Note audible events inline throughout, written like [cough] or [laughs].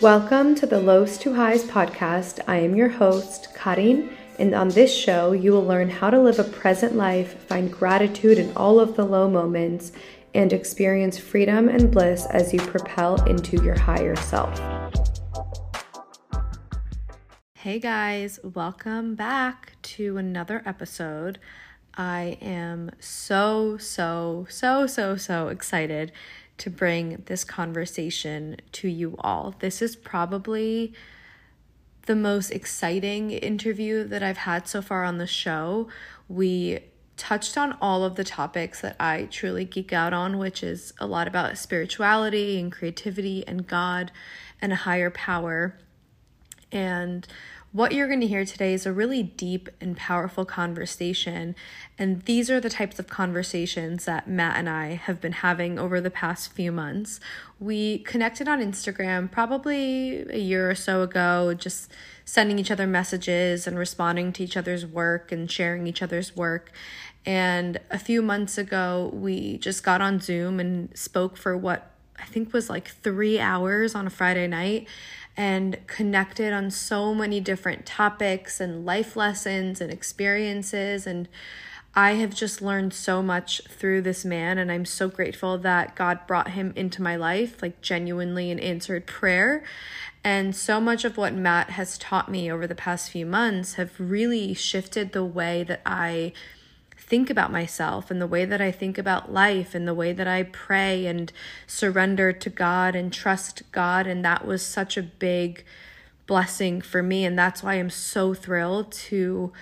Welcome to the Lows to Highs podcast. I am your host, Karin, and on this show, you will learn how to live a present life, find gratitude in all of the low moments, and experience freedom and bliss as you propel into your higher self. Hey guys, welcome back to another episode. I am so, so, so, so, so excited to bring this conversation to you all. This is probably the most exciting interview that I've had so far on the show. We touched on all of the topics that I truly geek out on, which is a lot about spirituality and creativity and God and a higher power. And what you're going to hear today is a really deep and powerful conversation. And these are the types of conversations that Matt and I have been having over the past few months. We connected on Instagram probably a year or so ago, just sending each other messages and responding to each other's work and sharing each other's work. And a few months ago, we just got on Zoom and spoke for what I think was like three hours on a Friday night and connected on so many different topics and life lessons and experiences. And I have just learned so much through this man. And I'm so grateful that God brought him into my life, like genuinely an answered prayer. And so much of what Matt has taught me over the past few months have really shifted the way that I think about myself and the way that I think about life and the way that I pray and surrender to God and trust God. And that was such a big blessing for me. And that's why I'm so thrilled to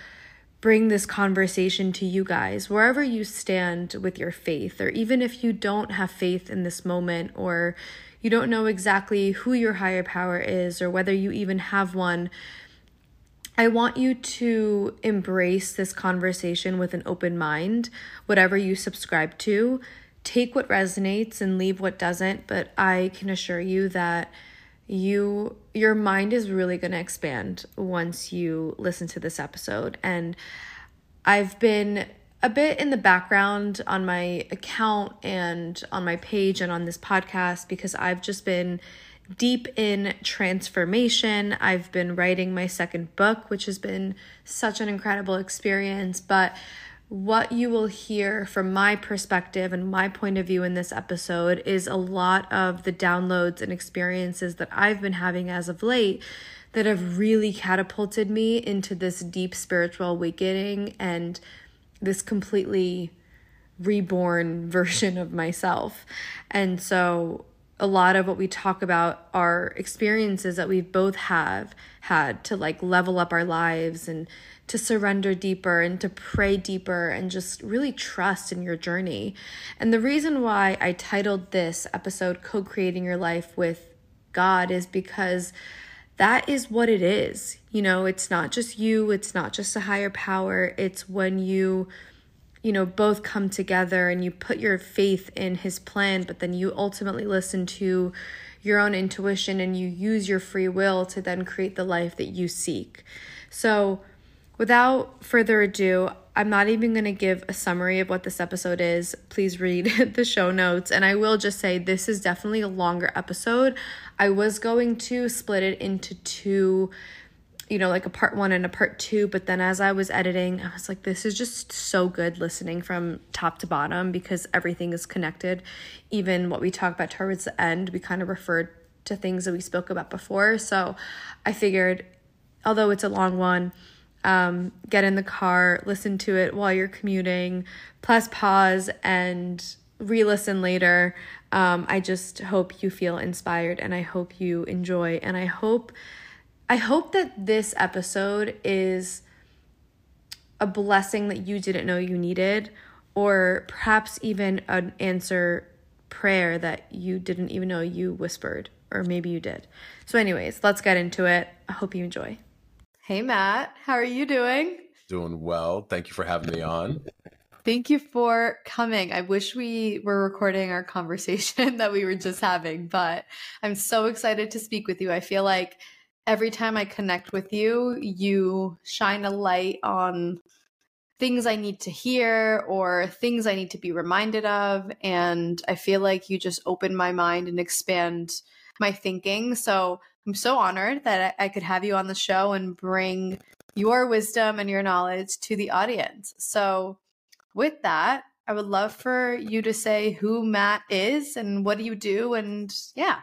bring this conversation to you guys, wherever you stand with your faith, or even if you don't have faith in this moment, or you don't know exactly who your higher power is, or whether you even have one I want you to embrace this conversation with an open mind, whatever you subscribe to. Take what resonates and leave what doesn't, but I can assure you that you your mind is really going to expand once you listen to this episode and I've been a bit in the background on my account and on my page and on this podcast because I've just been deep in transformation. I've been writing my second book, which has been such an incredible experience. But what you will hear from my perspective and my point of view in this episode is a lot of the downloads and experiences that I've been having as of late that have really catapulted me into this deep spiritual awakening and this completely reborn [laughs] version of myself. And so a lot of what we talk about are experiences that we both have had to like level up our lives and to surrender deeper and to pray deeper and just really trust in your journey. And the reason why I titled this episode Co Creating Your Life with God is because that is what it is. You know, it's not just you, it's not just a higher power, it's when you you know, both come together and you put your faith in his plan, but then you ultimately listen to your own intuition and you use your free will to then create the life that you seek. So, without further ado, I'm not even going to give a summary of what this episode is. Please read [laughs] the show notes. And I will just say this is definitely a longer episode. I was going to split it into two you know, like a part one and a part two. But then as I was editing, I was like, this is just so good listening from top to bottom because everything is connected. Even what we talk about towards the end, we kind of referred to things that we spoke about before. So I figured, although it's a long one, um, get in the car, listen to it while you're commuting, plus pause and re listen later. Um, I just hope you feel inspired and I hope you enjoy and I hope I hope that this episode is a blessing that you didn't know you needed, or perhaps even an answer prayer that you didn't even know you whispered, or maybe you did. So, anyways, let's get into it. I hope you enjoy. Hey, Matt, how are you doing? Doing well. Thank you for having me on. Thank you for coming. I wish we were recording our [laughs] conversation that we were just having, but I'm so excited to speak with you. I feel like every time I connect with you, you shine a light on things I need to hear or things I need to be reminded of. And I feel like you just open my mind and expand my thinking. So I'm so honored that I, could have you on the show and bring your wisdom and your knowledge to the audience. So, with that, I would love for you to say who Matt is and what do you do and yeah.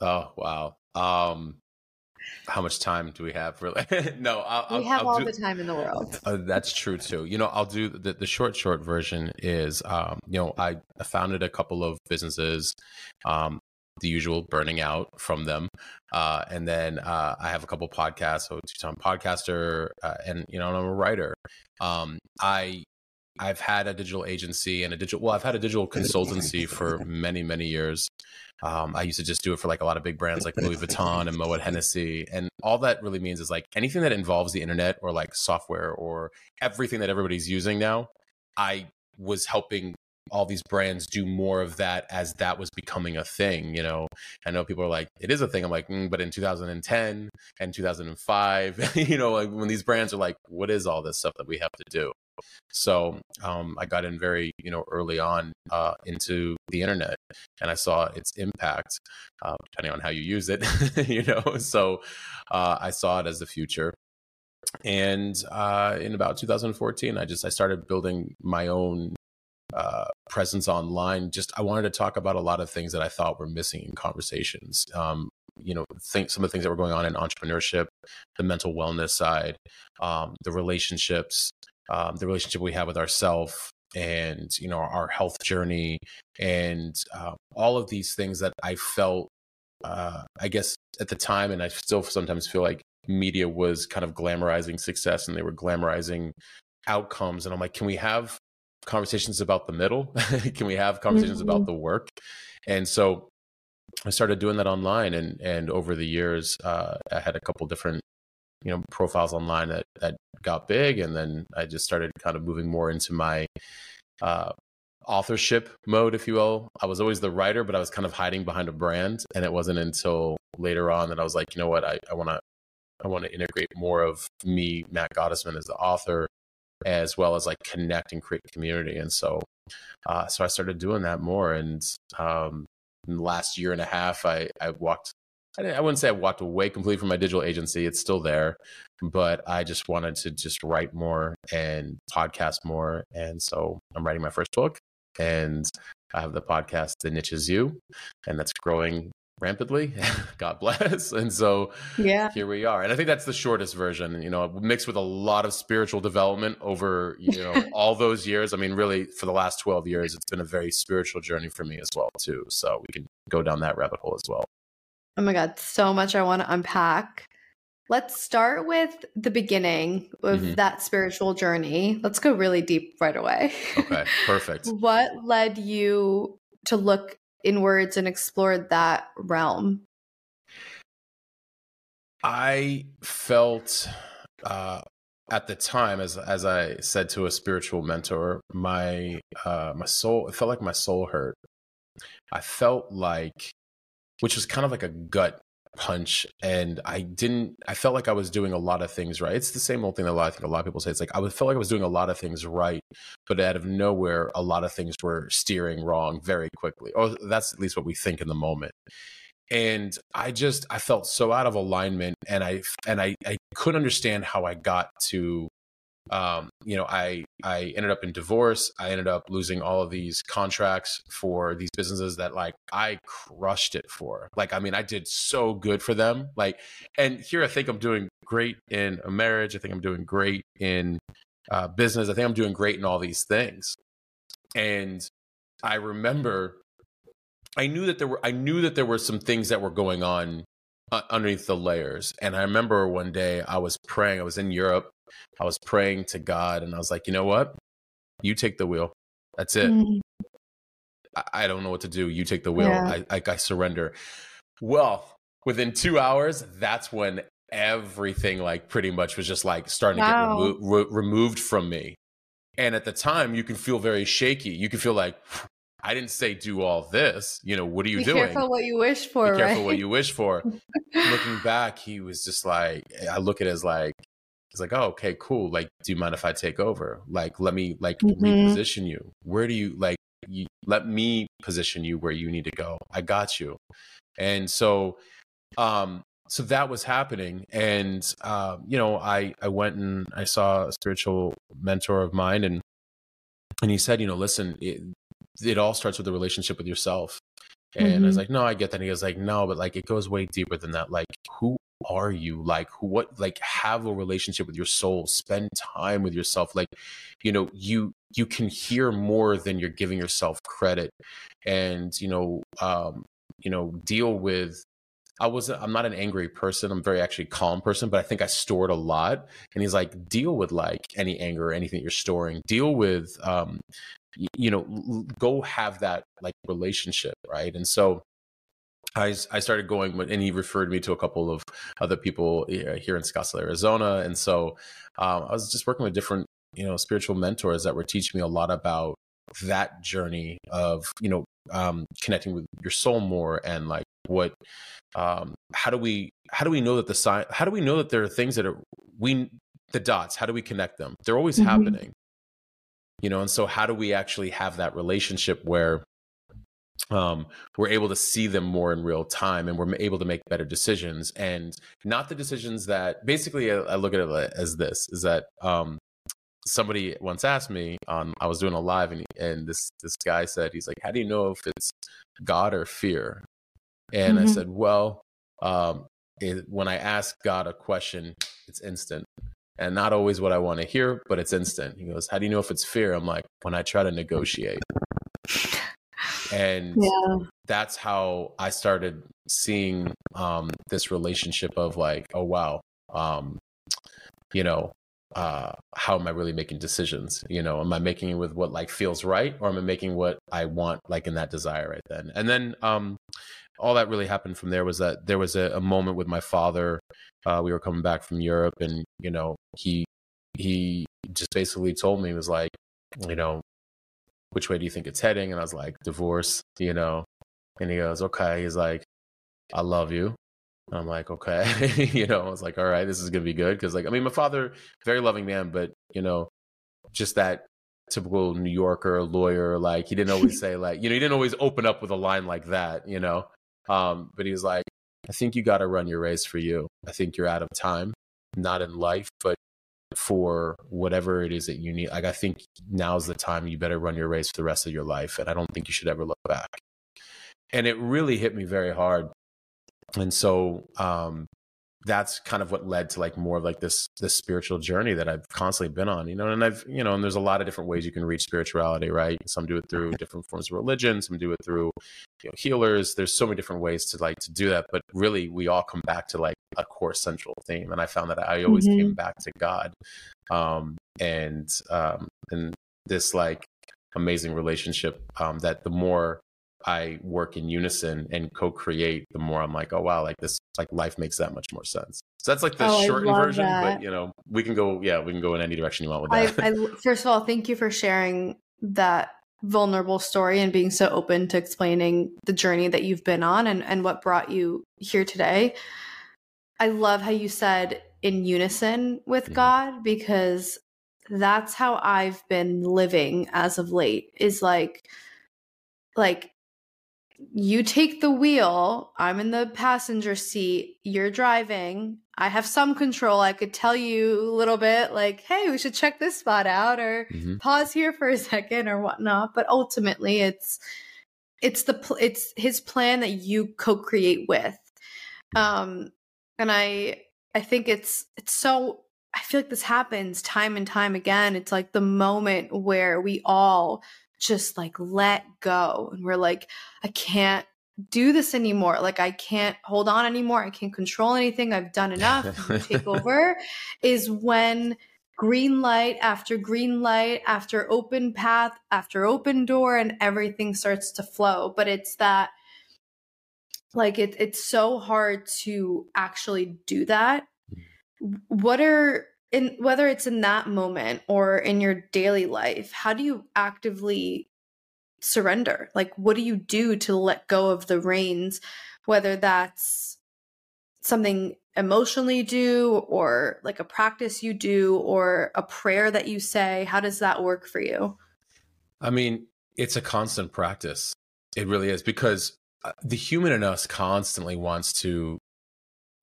Oh, wow. Um how much time do we have really? [laughs] No I'll, we have I'll all do, the time in the world. Uh, that's true too. You know i'll do the, the short short version is um, you know I, founded a couple of businesses um, the usual burning out from them. Uh, and then uh, i have a couple podcasts. So two-time podcaster uh, and you know i'm a writer. Um, i I've had a digital agency and a digital well, I've had a digital consultancy for many, many years. Um, I used to just do it for like a lot of big brands like Louis Vuitton and Moet Hennessy. And all that really means is like anything that involves the internet or like software or everything that everybody's using now, I was helping all these brands do more of that as that was becoming a thing you know i know people are like it is a thing i'm like mm, but in 2010 and 2005 [laughs] you know like when these brands are like what is all this stuff that we have to do so um, I got in very, you know, early on uh, into the internet, and I saw its impact, uh, depending on how you use it, [laughs] you know. So uh, I saw it as the future, and uh, in about 2014, I just I started building my own uh, presence online. Just I wanted to talk about a lot of things that I thought were missing in conversations. Um, you know, think some of the things that were going on in entrepreneurship, the mental wellness side, um, the relationships, um, the relationship we have with ourselves and you know our health journey and uh, all of these things that i felt uh, i guess at the time and i still sometimes feel like media was kind of glamorizing success and they were glamorizing outcomes and i'm like can we have conversations about the middle [laughs] can we have conversations mm-hmm. about the work and so i started doing that online and and over the years uh, i had a couple different you know profiles online that that got big and then i just started kind of moving more into my uh, authorship mode if you will. I was always the writer but i was kind of hiding behind a brand and it wasn't until later on that i was like you know what? I want to i want to integrate more of me matt gottesman as the author as well as like connect and create community. And so uh, so i started doing that more and um, in the last year and a half i i walked I wouldn't say I walked away completely from my digital agency. It's still there, but I just wanted to just write more and podcast more. And so I'm writing my first book and I have the podcast, The Niche Is You, and that's growing rampantly. [laughs] God bless. [laughs] And so yeah, here we are. And I think that's the shortest version, you know, mixed with a lot of spiritual development over, you know, [laughs] all those years. I mean, really for the last 12 years, it's been a very spiritual journey for me as well, too. So we can go down that rabbit hole as well. Oh my God, so much I want to unpack. Let's start with the beginning of mm-hmm. that spiritual journey. Let's go really deep right away. Okay, [laughs] perfect. what led you to look inwards and explore that realm? I felt uh, at the time, as as I said to a spiritual mentor, my uh, my soul. It felt like my soul hurt. I felt like which was kind of like a gut punch and i didn't i felt like i was doing a lot of things right. It's the same old thing that a lot, i think a lot of people say. It's like i felt like i was doing a lot of things right but out of nowhere a lot of things were steering wrong very quickly or that's at least what we think in the moment. And i just i felt so out of alignment and i and i i couldn't understand how i got to um, you know, I I ended up in divorce. I ended up losing all of these contracts for these businesses that like I crushed it for. Like, I mean, I did so good for them. Like, and here I think I'm doing great in a marriage. I think I'm doing great in uh, business. I think I'm doing great in all these things. And I remember, I knew that there were I knew that there were some things that were going on uh, underneath the layers. And I remember one day I was praying. I was in Europe I was praying to God and I was like, you know what? You take the wheel. That's it. Mm. I, I, don't know what to do. You take the wheel. Yeah. I, I, I surrender. Well, within two hours, that's when everything like pretty much was just like starting wow. to get remo- re- removed from me. And at the time, you can feel very shaky. You can feel like, I didn't say do all this. You know, what are you Be doing? Be careful what you wish for. Be careful right? what you wish for. [laughs] Looking back, he was just like, I look at it as like, He's like, oh, okay, cool. Like, do you mind if I take over? Like, let me like mm-hmm. reposition you. Where do you like? You, let me position you where you need to go. I got you. And so, um, so that was happening, and um, you know, I I went and I saw a spiritual mentor of mine, and and he said, you know, listen, it, it all starts with a relationship with yourself. And mm-hmm. I was mm-hmm. like, no, I get that. And he was like, no, but like it goes way deeper than that. Like, who are you? Like, what, like, have a relationship with your soul, spend time with yourself. Like, you know, you, you can hear more than you're giving yourself credit. And, you know, um, you know, deal with I wasn't I'm not an angry person. I'm very actually calm person, but I think I stored a lot. And he's like, deal with like any anger or anything you're storing. Deal with um you know, go have that like relationship, right? And so I, I started going and he referred me to a couple of other people here in Scottsdale, Arizona. And so um, I was just working with different, you know, spiritual mentors that were teaching me a lot about that journey of, you know, um, connecting with your soul more and like what um, how do we how do we know that the sign how do we know that there are things that are we the dots how do we connect them they're always mm-hmm. happening you know and so how do we actually have that relationship where um, we're able to see them more in real time and we're able to make better decisions and not the decisions that basically I, I look at it as this is that um, somebody once asked me on I was doing a live and, and this this guy said he's like how do you know if it's God or fear and mm-hmm. I said, well, um, it, when I ask God a question, it's instant. And not always what I want to hear, but it's instant. He goes, How do you know if it's fear? I'm like, When I try to negotiate. And yeah. that's how I started seeing um, this relationship of like, oh, wow, um, you know, uh, how am I really making decisions? You know, am I making it with what like feels right, or am I making what I want, like in that desire right then? And then um, all that really happened from there was that there was a, a moment with my father. Uh, we were coming back from Europe, and you know, he he just basically told me was like, you know, which way do you think it's heading? And I was like, divorce, you know. And he goes, okay. He's like, I love you. And I'm like, okay, [laughs] you know. I was like, all right, this is gonna be good because, like, I mean, my father, very loving man, but you know, just that typical New Yorker lawyer. Like, he didn't always [laughs] say like, you know, he didn't always open up with a line like that, you know. Um, but he was like, I think you got to run your race for you. I think you're out of time, not in life, but for whatever it is that you need. Like, I think now's the time you better run your race for the rest of your life. And I don't think you should ever look back. And it really hit me very hard. And so, um, that's kind of what led to like more of like this this spiritual journey that I've constantly been on, you know. And I've you know, and there's a lot of different ways you can reach spirituality, right? Some do it through different forms of religion, some do it through you know, healers. There's so many different ways to like to do that, but really we all come back to like a core central theme. And I found that I always mm-hmm. came back to God, um, and um, and this like amazing relationship um, that the more I work in unison and co-create, the more I'm like, oh wow, like this, like life makes that much more sense. So that's like the oh, shortened version, that. but you know, we can go, yeah, we can go in any direction you want with that. I, I, first of all, thank you for sharing that vulnerable story and being so open to explaining the journey that you've been on and, and what brought you here today. I love how you said in unison with mm-hmm. God because that's how I've been living as of late is like like you take the wheel, I'm in the passenger seat, you're driving. I have some control. I could tell you a little bit like, hey, we should check this spot out or mm-hmm. pause here for a [laughs] second or whatnot. But ultimately it's it's the it's his plan that you co-create with. Um and I I think it's it's so I feel like this happens time and time again. It's like the moment where we all just like let go and we're like i can't do this anymore. Like i can't hold on anymore. I can't control anything. I've done enough. Take [laughs] over is when green light after green light after open path after open door and everything starts to flow. But it's that like it, it's so hard to actually do that. Mm. what are in whether it's in that moment or in your daily life how do you actively surrender? Like what do you do to let go of the reins whether that's something emotionally do or like a practice you do or a prayer that you say? How does that work for you? I mean it's a constant practice. It really is because the human in us constantly wants to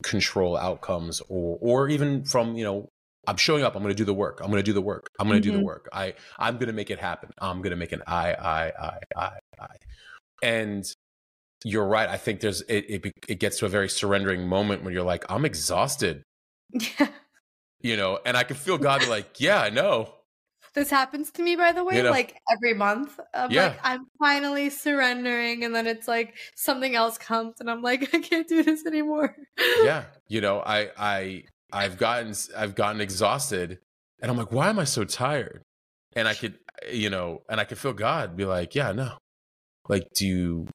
control outcomes or or even from you know i'm showing up i'm going to do the work i'm going to do the work i'm going to mm-hmm. do the work. I i'm going to make it happen i'm going to make an i i i i i. And you're right i think there's it, it it gets to a very surrendering moment when you're like i'm exhausted. [laughs] Yeah. You know and i can feel god like yeah i know this happens to me by the way you know, like every month i'm yeah. like i'm finally surrendering and then it's like something else comes and i'm like [laughs] i can't do this anymore. Yeah. [laughs] You know i i i've gotten i've gotten exhausted and i'm like why am i so tired? And i could eh, you know and i could feel god be like yeah no. Like do you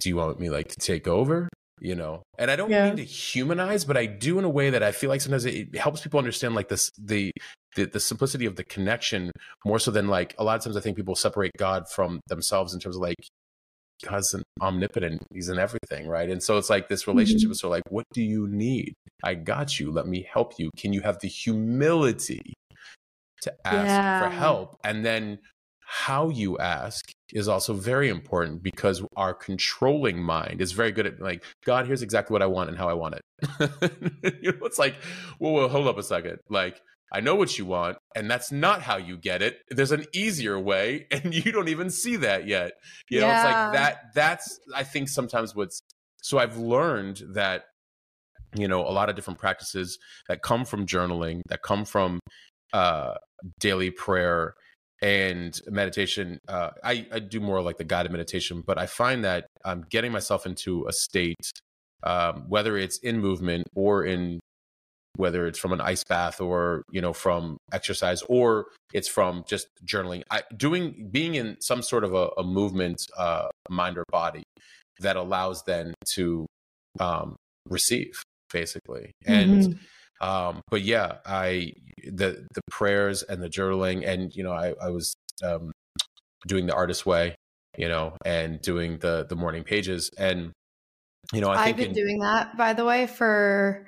do you want me like to take over you know and i don't yeah. mean to humanize but i do in a way that i feel like sometimes it helps people understand like this the, the the simplicity of the connection more so than like a lot of times i think people separate god from themselves in terms of like god's an omnipotent he's in everything right and so it's like this relationship mm-hmm. is sort of like what do you need i got you let me help you can you have the humility to ask yeah. for help and then how you ask is also very important because our controlling mind is very good at like god here's exactly what i want and how i want it. [laughs] You know it's like well, well hold up a second. Like i know what you want and that's not how you get it. There's an easier way [laughs] and you don't even see that yet. You know yeah. it's like that that's i think sometimes what's so i've learned that you know a lot of different practices that come from journaling that come from uh daily prayer and meditation uh, I, I do more like the guided meditation but i find that i'm getting myself into a state um, whether it's in movement or in whether it's from an ice bath or you know from exercise or it's from just journaling. I, doing being in some sort of a, a movement uh, mind or body that allows then to um, receive basically. And mm-hmm um, but yeah, I the the prayers and the journaling, and you know, I, I was um, doing the artist way, you know, and doing the the morning pages, and you know, I have been in, doing that by the way for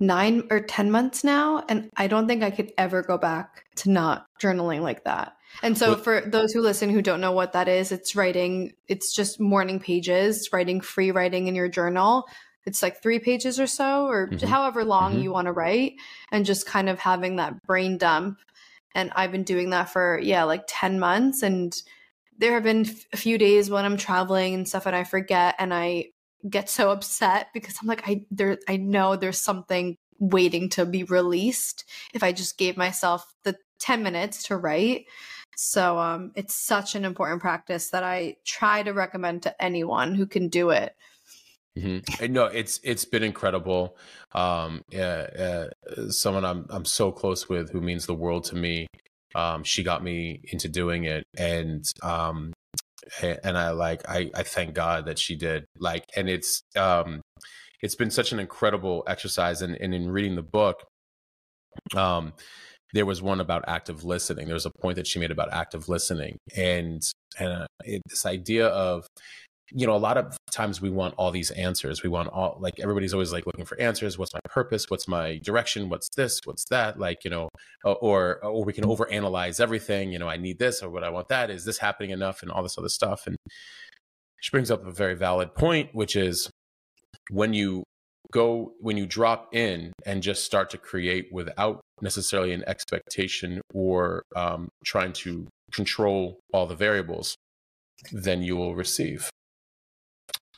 nine or ten months now, and I don't think I could ever go back to not journaling like that. And so, for those who listen who don't know what that is, it's writing, it's just morning pages, writing free writing in your journal it's like three pages or so, or mm-hmm. however long mm-hmm. you want to write, and just kind of having that brain dump. And I've been doing that for, yeah, like 10 months. And there have been a few days when I'm traveling and stuff and I forget and I get so upset because I'm like, I, there, I know there's something waiting to be released if I just gave myself the 10 minutes to write. So um, it's such an important practice that I try to recommend to anyone who can do it. Mm-hmm. No, it's it's been incredible. Um, yeah, uh, someone I'm I'm so close with who means the world to me. Um, she got me into doing it, and um, and I like I I thank God that she did. Like, and it's um, it's been such an incredible exercise, and, and in reading the book, um, there was one about active listening. There was a point that she made about active listening, and and uh, it, this idea of you know, a lot of times we want all these answers. We want all like everybody's always like looking for answers. What's my purpose? What's my direction? What's this? What's that? Like, you know, or or we can overanalyze everything. You know, I need this or what I want that. Is this happening enough? And all this other stuff. And she brings up a very valid point, which is when you go when you drop in and just start to create without necessarily an expectation or um, trying to control all the variables, then you will receive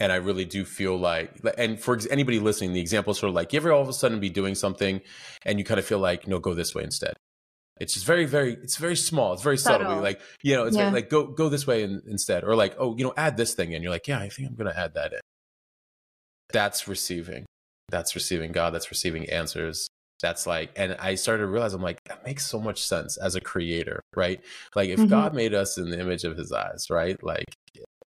and I really do feel like, and for anybody listening, the example is sort of like you ever all of a sudden be doing something and you kind of feel like, no, go this way instead. It's just very, very, it's very small. It's very subtle. subtle. Like, you know, it's yeah. like, go, go this way in, instead. Or like, oh, you know, add this thing in. You're like, yeah, I think I'm going to add that in. That's receiving. That's receiving God. That's receiving answers. That's like, and I started to realize I'm like, that makes so much sense as a creator, right? Like, if mm-hmm. God made us in the image of his eyes, right? Like,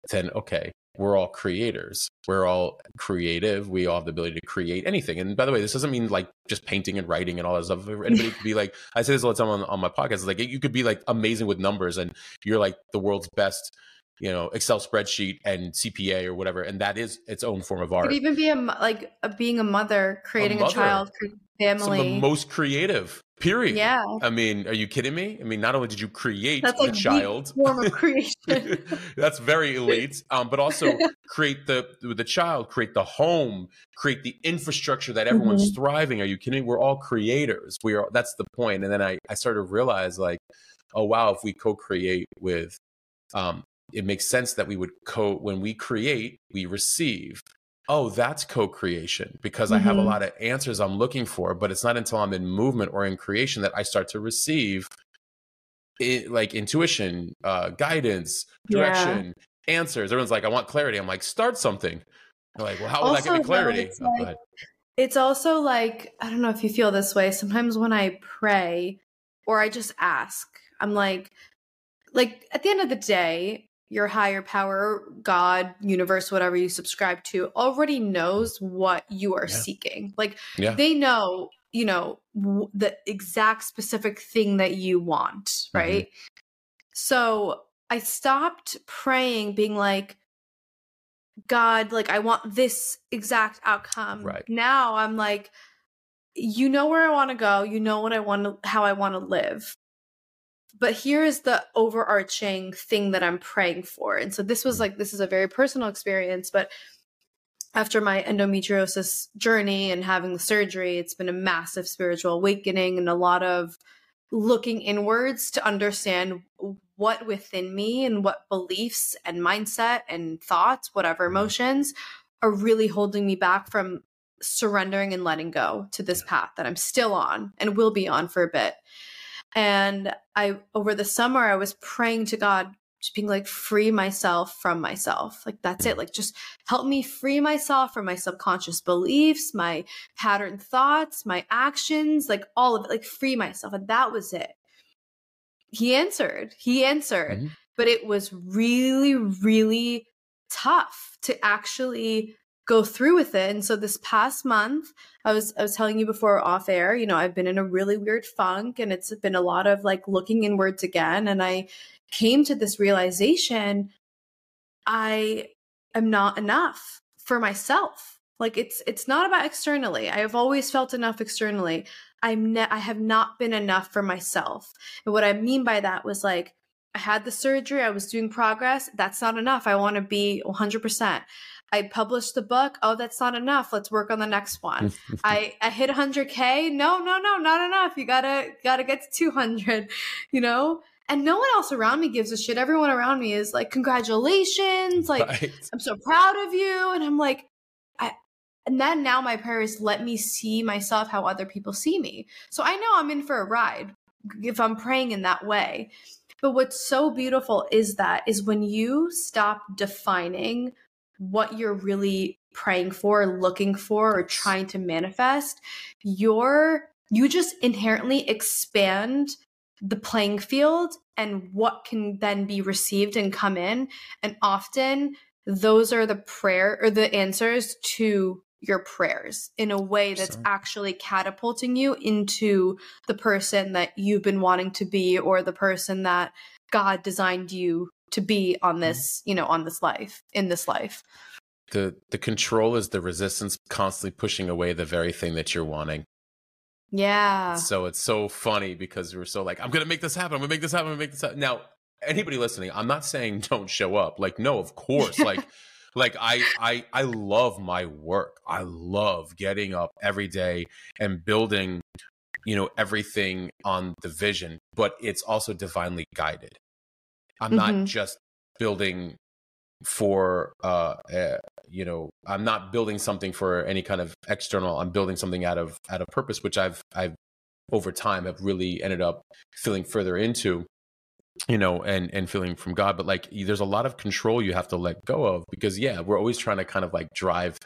then okay, we're all creators. We're all creative. We all have the ability to create anything. And by the way, this doesn't mean like just painting and writing and all that stuff. Anybody could be like, [laughs] I say this all the time on, on my podcast. Like you could be like amazing with numbers and you're like the world's best, you know, Excel spreadsheet and CPA or whatever. And that is its own form of art. It could even be a, like a, being a mother, creating a, mother. a child, family. some of the most creative. Period. Yeah. I mean, are you kidding me? I mean, not only did you create That's the like child, form of creation. [laughs] that's very elite. Um, but also [laughs] create the the child, create the home, create the infrastructure that everyone's Mm-hmm. thriving. Are you kidding? We're all creators. We are. That's the point. And then I I started to realize like, oh wow, if we co-create with, um, it makes sense that we would co when we create, we receive. Oh, that's co-creation because I have a Mhm. lot of answers I'm looking for, but it's not until I'm in movement or in creation that I start to receive it, like intuition, uh, guidance, Yeah. direction, answers. Everyone's like, I want clarity. I'm like, start something. They're like, well, how will that give me clarity? it's Oh, like-. It's also like, I don't know if you feel this way. Sometimes when I pray or I just ask, I'm like, like at the end of the day, your higher power, God, universe, whatever you subscribe to, already knows what you are Yeah. seeking. Like Yeah. they know, you know, w- the exact specific thing that you want, Mm-hmm. right? So I stopped praying, being like, God, like, I want this exact outcome. Right. Now I'm like, you know where I want to go. You know what I want to, how I want to live. But here is the overarching thing that I'm praying for. And so this was like, this is a very personal experience, but after my endometriosis journey and having the surgery, it's been a massive spiritual awakening and a lot of looking inwards to understand what within me and what beliefs and mindset and thoughts, whatever mm-hmm. emotions, are really holding me back from surrendering and letting go to this path that I'm still on and will be on for a bit. And I, over the summer, I was praying to God, just being like, free myself from myself. Like, that's it. Like, just help me free myself from my subconscious beliefs, my pattern thoughts, my actions, like all of it, like, free myself. And that was it. He answered. He answered. Mhm. But it was really, really tough to actually go through with it. And so this past month, I was I was telling you before off air, you know, I've been in a really weird funk and it's been a lot of like looking inwards again and I came to this realization I am not enough for myself. Like it's it's not about externally. I have always felt enough externally. I'm ne- I have not been enough for myself. And what I mean by that was like I had the surgery, I was doing progress. That's not enough. I want to be 100%. I published the book. Oh, that's not enough. Let's work on the next one. I [laughs] I hit 100k. No, no, no, not enough. You got to got to get to 200, [laughs] you know? And no one else around me gives a shit. Everyone around me is like, "Congratulations." Like, Right. I'm so proud of you. And I'm like, I, and then now my prayer is let me see myself how other people see me. So I know I'm in for a ride if I'm praying in that way. But what's so beautiful is that is when you stop defining what you're really praying for, looking for, or trying to manifest, you're you just inherently expand the playing field and what can then be received and come in. And often those are the prayer or the answers to your prayers in a way that's Sure. actually catapulting you into the person that you've been wanting to be or the person that God designed you to be on mm-hmm. this, you know, on this life, in this life. The the control is the resistance constantly pushing away the very thing that you're wanting. Yeah. So it's so funny because we're so like, I'm gonna make this happen. I'm gonna make this happen. I'm gonna make this happen. Now, anybody listening, I'm not saying [laughs] don't show up. Like, no, of course. [laughs] like, like I I I love my work. I love getting up every day and building, you know, everything on the vision. But it's also divinely guided. I'm Mhm. not just building for uh, uh you know i'm not building something for any kind of external i'm building something out of out of purpose which i've i've over time have really ended up feeling further into you know and and feeling from god but like there's a lot of control you have to let go of because yeah we're always trying to kind of like drive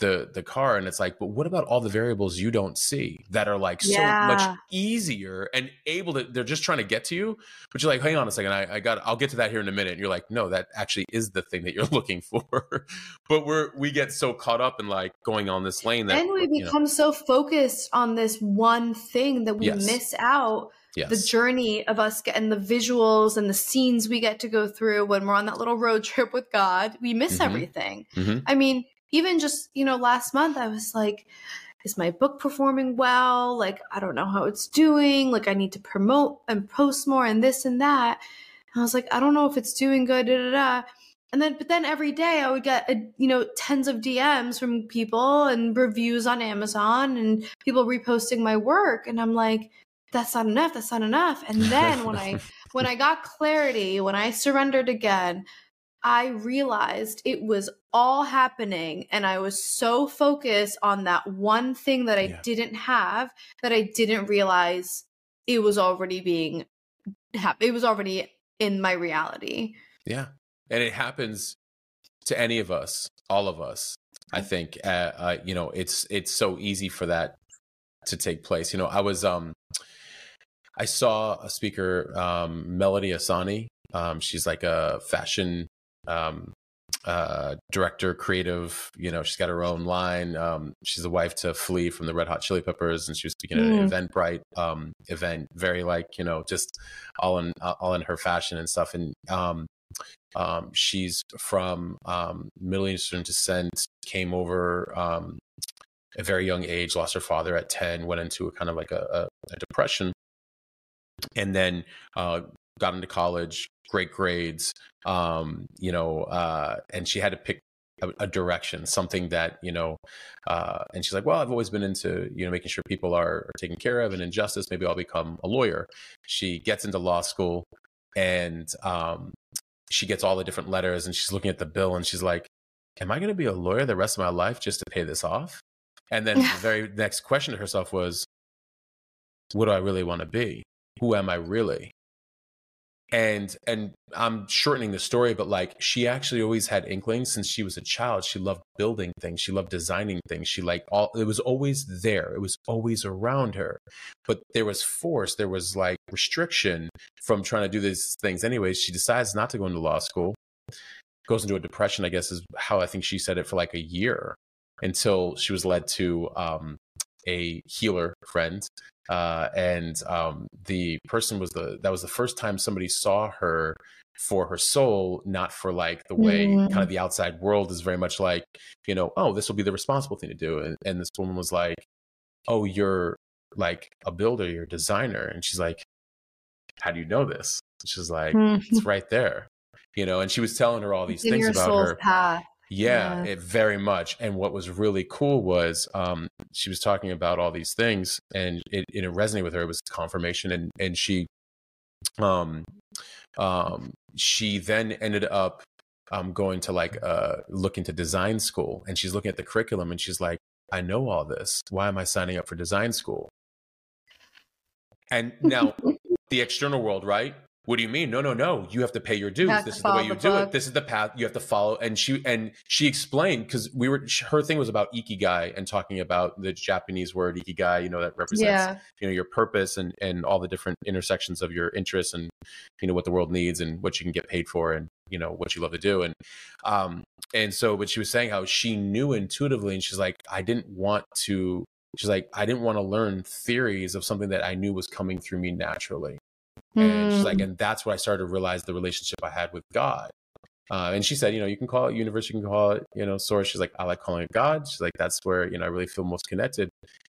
the the car and it's like but what about all the variables you don't see that are like so much easier and able to they're just trying to get to you but you're like hang on a second i, I got i'll get to that here in a minute and you're like no that actually is the thing that you're [laughs] looking for but we're we get so caught up in like going on this lane that and we you know, become so focused on this one thing that we Yes. miss out yes the journey of us getting the visuals and the scenes we get to go through when we're on that little road [laughs] trip with God. We miss Mhm. everything. Mhm. I mean, even just, you know, last month I was like, is my book performing well? Like, I don't know how it's doing. Like, I need to promote and post more and this and that. And I was like, I don't know if it's doing good. Da, da, da. And then, but then every day I would get, a, you know, tens of DMs from people and reviews on Amazon and people reposting my work. And I'm like, that's not enough. That's not enough. And then when I, [laughs] when I got clarity, when I surrendered again, I realized it was all happening and I was so focused on that one thing that I yeah. didn't have that I didn't realize it was already being it was already in my reality. Yeah. And it happens to any of us, all of us. I think uh, uh, you know, it's it's so easy for that to take place. You know, I was um I saw a speaker um Melody Ehsani um, she's like a fashion um, uh, director, creative. You know, she's got her own line. Um, she's the wife to Flea from the Red Hot Chili Peppers, and she was speaking mm. at an Eventbrite um, event. Very like you know, just all in all in her fashion and stuff. And um, um, she's from um, Middle Eastern descent. Came over um, a very young age, lost her father at ten, went into a kind of like a, a, a depression, and then uh, got into college, great grades, um, you know, uh, and she had to pick a, a direction, something that, you know, uh, and she's like, well, I've always been into, you know, making sure people are, are taken care of and injustice. Maybe I'll become a lawyer. She gets into law school and um, she gets all the different letters and she's looking at the bill and she's like, am I going to be a lawyer the rest of my life just to pay this off? And then the [laughs] very next question to herself was, what do I really want to be? Who am I really? And and i'm shortening the story but like she actually always had inklings since she was a child. She loved building things. She loved designing things. She like all it was always there. It was always around her. But there was force. There was like restriction from trying to do these things anyways she decides not to go into law school. Goes into a depression i guess is how i think she said it for like a year until she was led to um, a healer friend uh, and um, the person was the that was the first time somebody saw her for her soul, not for like the way mm. kind of the outside world is very much like, you know, oh, this will be the responsible thing to do. And, and this woman was like, oh, you're like a builder, you're a designer. And she's like, how do you know this? She's like, mm. it's right there, you know. And she was telling her all these things about her path. Yeah, yeah. It, very much. And what was really cool was um, she was talking about all these things, and it, it resonated with her. It was confirmation, and and she, um, um, she then ended up um, going to like uh, look into design school, and she's looking at the curriculum, and she's like, I know all this. Why am I signing up for design school? And now [laughs] the external world, right? What do you mean? No no no. You have to pay your dues. this is the way you the do book. it this is the path you have to follow. And she and she explained because we were her thing was about ikigai and talking about the japanese word ikigai you know that represents yeah. you know your purpose and and all the different intersections of your interests and you know what the world needs and what you can get paid for and you know what you love to do. And um and so but she was saying how she knew intuitively and she's like i didn't want to she's like i didn't want to learn theories of something that i knew was coming through me naturally and she's like, hmm. and that's what I started to realize the relationship I had with God. Uh, and she said, you know, you can call it universe, you can call it, you know, source. She's like, I like calling it God. She's like, that's where, you know, I really feel most connected.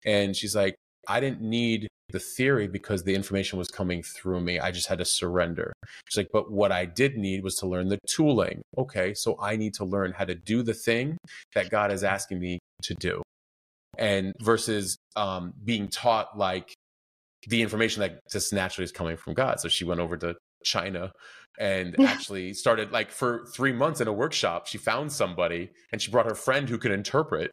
And she's like, I didn't need the theory because the information was coming through me. I just had to surrender. She's like, but what I did need was to learn the tooling. Okay, so I need to learn how to do the thing that God is asking me to do. And versus um, being taught like the information that just naturally is coming from God. So she went over to China and [laughs] actually started like for three months in a workshop. She found somebody and she brought her friend who could interpret.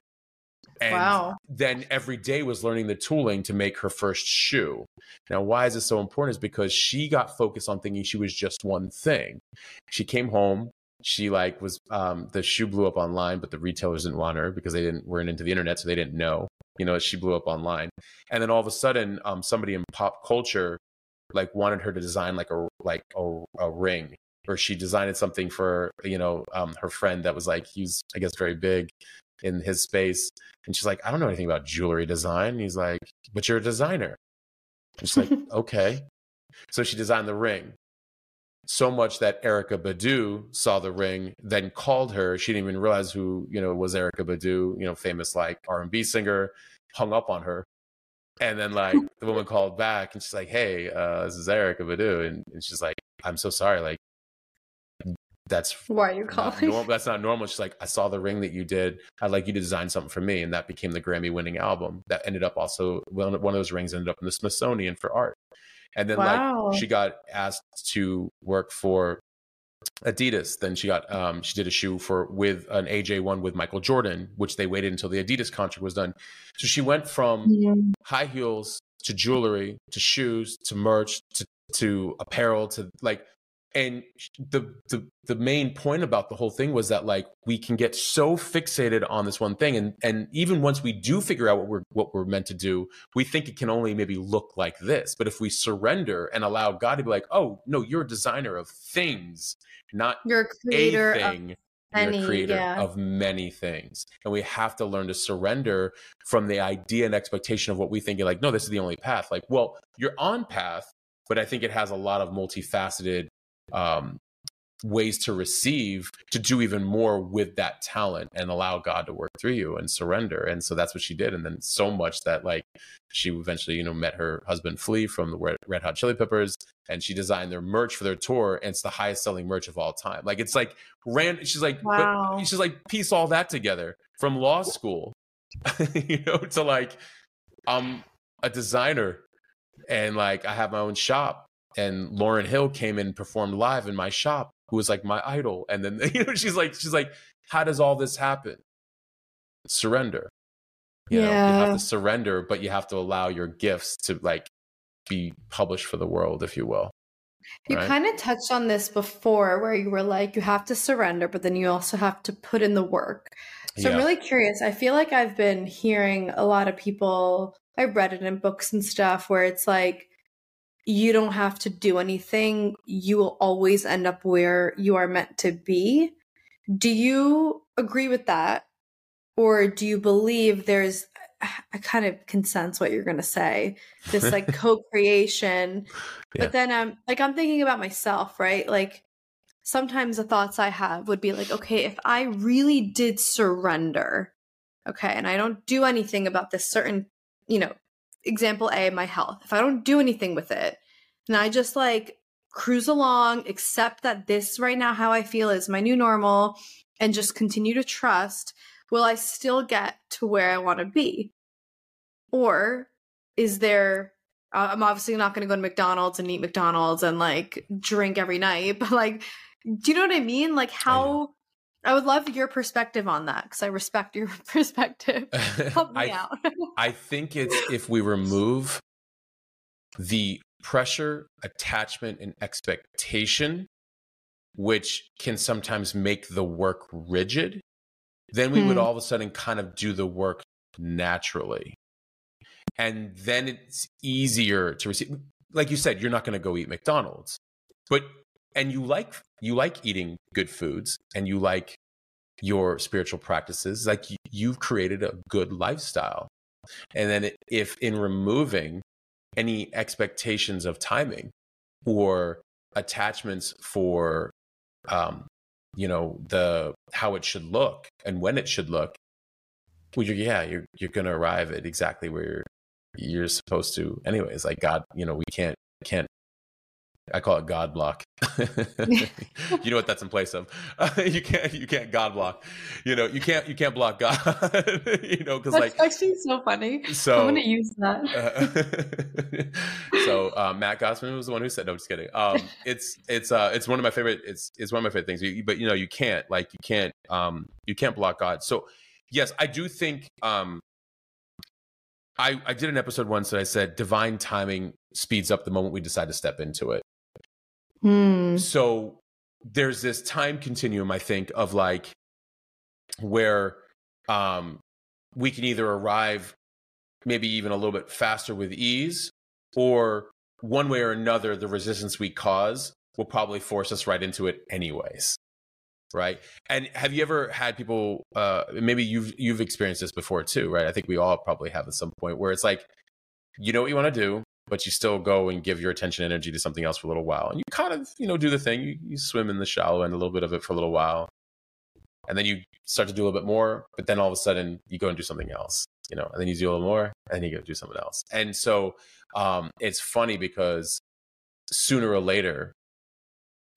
And wow. then every day was learning the tooling to make her first shoe. Now, why is this so important? Is because she got focused on thinking she was just one thing. She came home, she like was um, the shoe blew up online, but the retailers didn't want her because they didn't weren't into the internet, so they didn't know you know, she blew up online. And then all of a sudden, um, somebody in pop culture like wanted her to design like a like a, a ring, or she designed something for you know um, her friend that was like he's I guess very big in his space, and she's like, I don't know anything about jewelry design. And he's like, but you're a designer. And she's like, [laughs] okay. So she designed the ring so much that Erykah Badu saw the ring, then called her. She didn't even realize who you know was Erykah Badu, you know, famous like R and B singer. hung up on her. And then like the woman called back and she's like, Hey, uh, this is Erykah Badu," And, and she's like, I'm so sorry. Like, that's why are you calling? Normal, that's not normal. She's like, I saw the ring that you did. I'd like you to design something for me. And that became the Grammy winning album that ended up also, one of those rings ended up in the Smithsonian for art. And then wow. like she got asked to work for Adidas. Then she got um, she did a shoe for with an AJ one with Michael Jordan, which they waited until the Adidas contract was done. So she went from yeah. high heels to jewelry to shoes to merch to to apparel to like and the the the main point about the whole thing was that like we can get so fixated on this one thing and and even once we do figure out what we're what we're meant to do we think it can only maybe look like this but if we surrender and allow god to be like oh no you're a designer of things not you're a creator a thing Many, you're a creator yeah. of many things. And we have to learn to surrender from the idea and expectation of what we think like, no, this is the only path. Like, well, you're on path, but I think it has a lot of multifaceted um, ways to receive to do even more with that talent and allow God to work through you and surrender. And so that's what she did. And then so much that like she eventually, you know, met her husband Flea from the Red Hot Chili Peppers and she designed their merch for their tour. And it's the highest selling merch of all time. Like it's like ran she's like wow. she's like piece all that together from law school, [laughs] you know, to like I'm a designer and like I have my own shop and Lauryn Hill came and performed live in my shop, who was like my idol. And then [laughs] you know, she's like, she's like, how does all this happen? Surrender. You yeah. know, you have to surrender, but you have to allow your gifts to like be published for the world, if you will. You right? kind of touched on this before where you were like, you have to surrender, but then you also have to put in the work. So yeah. I'm really curious. I feel like I've been hearing a lot of people, I've read it in books and stuff where it's like, you don't have to do anything. You will always end up where you are meant to be. Do you agree with that? Or do you believe there's, I kind of can sense what you're going to say, this like [laughs] co creation. Yeah. But then I'm like, I'm thinking about myself, right? Like, sometimes the thoughts I have would be like, okay, if I really did surrender, okay, and I don't do anything about this certain, you know, example A, my health, if I don't do anything with it and I just like cruise along, accept that this right now, how I feel is my new normal, and just continue to trust, will I still get to where I want to be? Or is there, uh, I'm obviously not going to go to McDonald's and eat McDonald's and like drink every night, [laughs] but like, do you know what I mean? Like, how I would love your perspective on that because I respect your [laughs] perspective. [laughs] Help me I, out. [laughs] I think it's if we remove the pressure, attachment, and expectation, which can sometimes make the work rigid, then we hmm. would all of a sudden kind of do the work naturally. And then it's easier to receive. Like you said, you're not going to go eat McDonald's, but and you like you like eating good foods and you like your spiritual practices like you've created a good lifestyle. And then if in removing any expectations of timing or attachments for um you know the how it should look and when it should look well, you're, yeah you're you're going to arrive at exactly where you're, you're supposed to anyways. Like god you know we can't can't I call it God block. [laughs] you know what that's in place of. [laughs] you can't you can't God block. You know you can't you can't block God. [laughs] you know because like actually so funny. So I'm gonna use that. Uh, so uh, Matt Gottesman was the one who said no. Just kidding. Um, it's it's uh it's one of my favorite. It's it's one of my favorite things. You, but you know you can't like you can't um you can't block God. So yes, I do think um I, I did an episode once that I said divine timing speeds up the moment we decide to step into it. Hmm. So there's this time continuum, I think, of like where um, we can either arrive maybe even a little bit faster with ease, or one way or another, the resistance we cause will probably force us right into it anyways. Right. And have you ever had people uh maybe you've you've experienced this before too, right? I think we all probably have at some point where it's like, you know what you want to do, but you still go and give your attention energy to something else for a little while. And you kind of, you know, do the thing. You, you swim in the shallow end a little bit of it for a little while. and then you start to do a little bit more, but then all of a sudden you go and do something else, you know, and then you do a little more, and you go do something else. And so um, it's funny because sooner or later,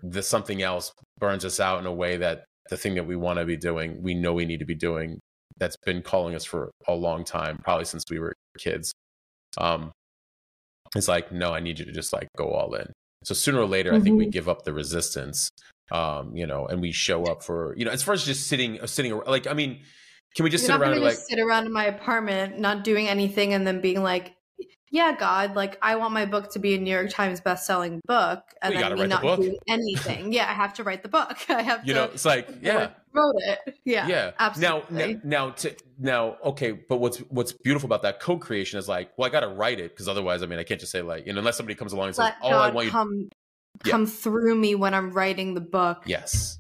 the something else burns us out in a way that the thing that we want to be doing, we know we need to be doing, that's been calling us for a long time, probably since we were kids. Um, it's like, no, I need you to just like go all in. So sooner or later, mm-hmm. I think we mm-hmm. give up the resistance, um, you know, and we show up for, you know, as far as just sitting, uh, sitting, like, I mean, can we just You're sit around and like sit around in my apartment, not doing anything, and then being like, yeah, God, like I want my book to be a New York Times best-selling book, and well, then me not doing anything. yeah, I have to write the book. [laughs] I have to. you to. know, it's like yeah, wrote it. Yeah, yeah, absolutely. Now, now, now, to, now, okay, but what's what's beautiful about that co-creation is like, well, I got to write it because otherwise, I mean, I can't just say like, you know, unless somebody comes along and Let says, "Oh, God I want you." Come, yeah. come through me when I'm writing the book. Yes.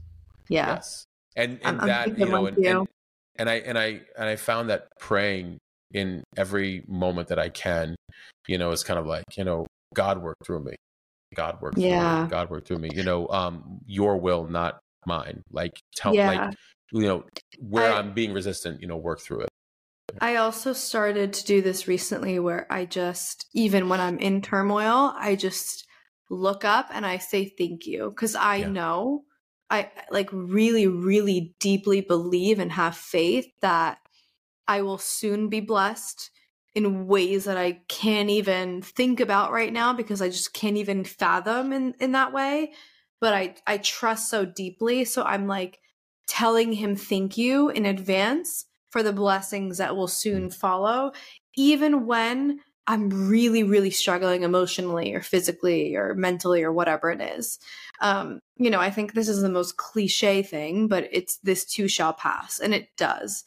Yeah. Yes. And and I'm, that I'm you know, and, and and I and I and I found that praying in every moment that I can, you know, it's kind of like, you know, God worked through me. God worked yeah. through me. God worked through me. You know, um, your will, not mine. Like tell yeah. like you know, where I, I'm being resistant, you know, work through it. I also started to do this recently where I just even when I'm in turmoil, I just look up and I say thank you because I yeah. know I like really really deeply believe and have faith that I will soon be blessed in ways that I can't even think about right now because I just can't even fathom in in that way. But I I trust so deeply, so I'm like telling him thank you in advance for the blessings that will soon follow, even when I'm really, really struggling emotionally or physically or mentally or whatever it is. Um, you know, I think this is the most cliche thing, but it's this too shall pass, and it does.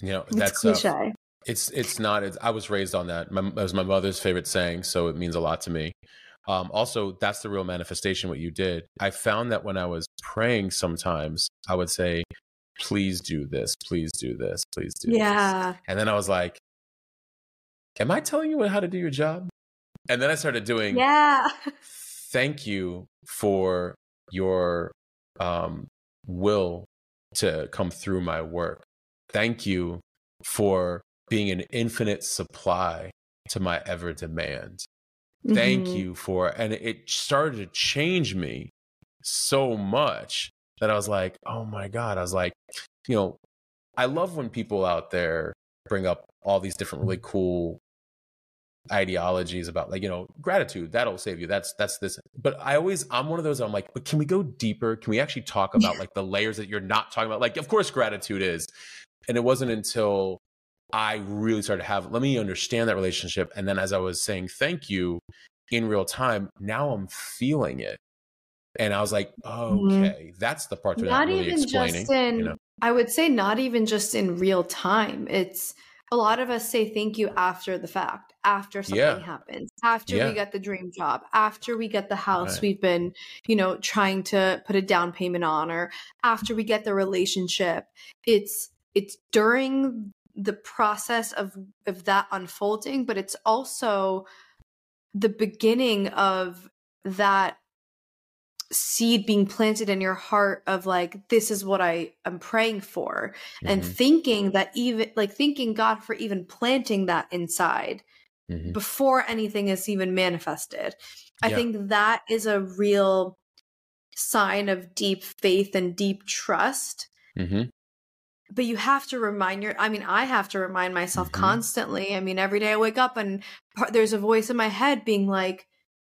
You know, it's that's uh, cliche. Uh, it's it's not. It's, I was raised on that. My, that was my mother's favorite saying, so it means a lot to me. Um, also, that's the real manifestation. What you did. I found that when I was praying, sometimes I would say, "Please do this. Please do this. Please do." Yeah. This. And then I was like, "Am I telling you how to do your job?" And then I started doing. Yeah. Thank you for your um, will to come through my work Thank you for being an infinite supply to my ever demand. Thank mm-hmm. you for, and it started to change me so much that I was like, oh my God. I was like, you know, I love when people out there bring up all these different really cool ideologies about like you know gratitude that'll save you that's that's this but i always i'm one of those i'm like but can we go deeper can we actually talk about like the layers that you're not talking about like of course gratitude is and it wasn't until I really started to have, let me understand that relationship. And then as I was saying thank you in real time, now I'm feeling it. And I was like, mm-hmm. okay, mm-hmm. that's the part that not, not really even explaining. Just in, you know? I would say not even just in real time. It's a lot of us say thank you after the fact, after something yeah. happens, after yeah. we get the dream job, after we get the house right. we've been, you know, trying to put a down payment on, or after we get the relationship. It's it's during the process of of that unfolding but it's also the beginning of that seed being planted in your heart of like this is what i am praying for mm-hmm. and thinking that even like thanking god for even planting that inside mm-hmm. before anything is even manifested i yeah. think that is a real sign of deep faith and deep trust mm-hmm but you have to remind your i mean i have to remind myself mm-hmm. constantly. I mean every day i wake up and there's a voice in my head being like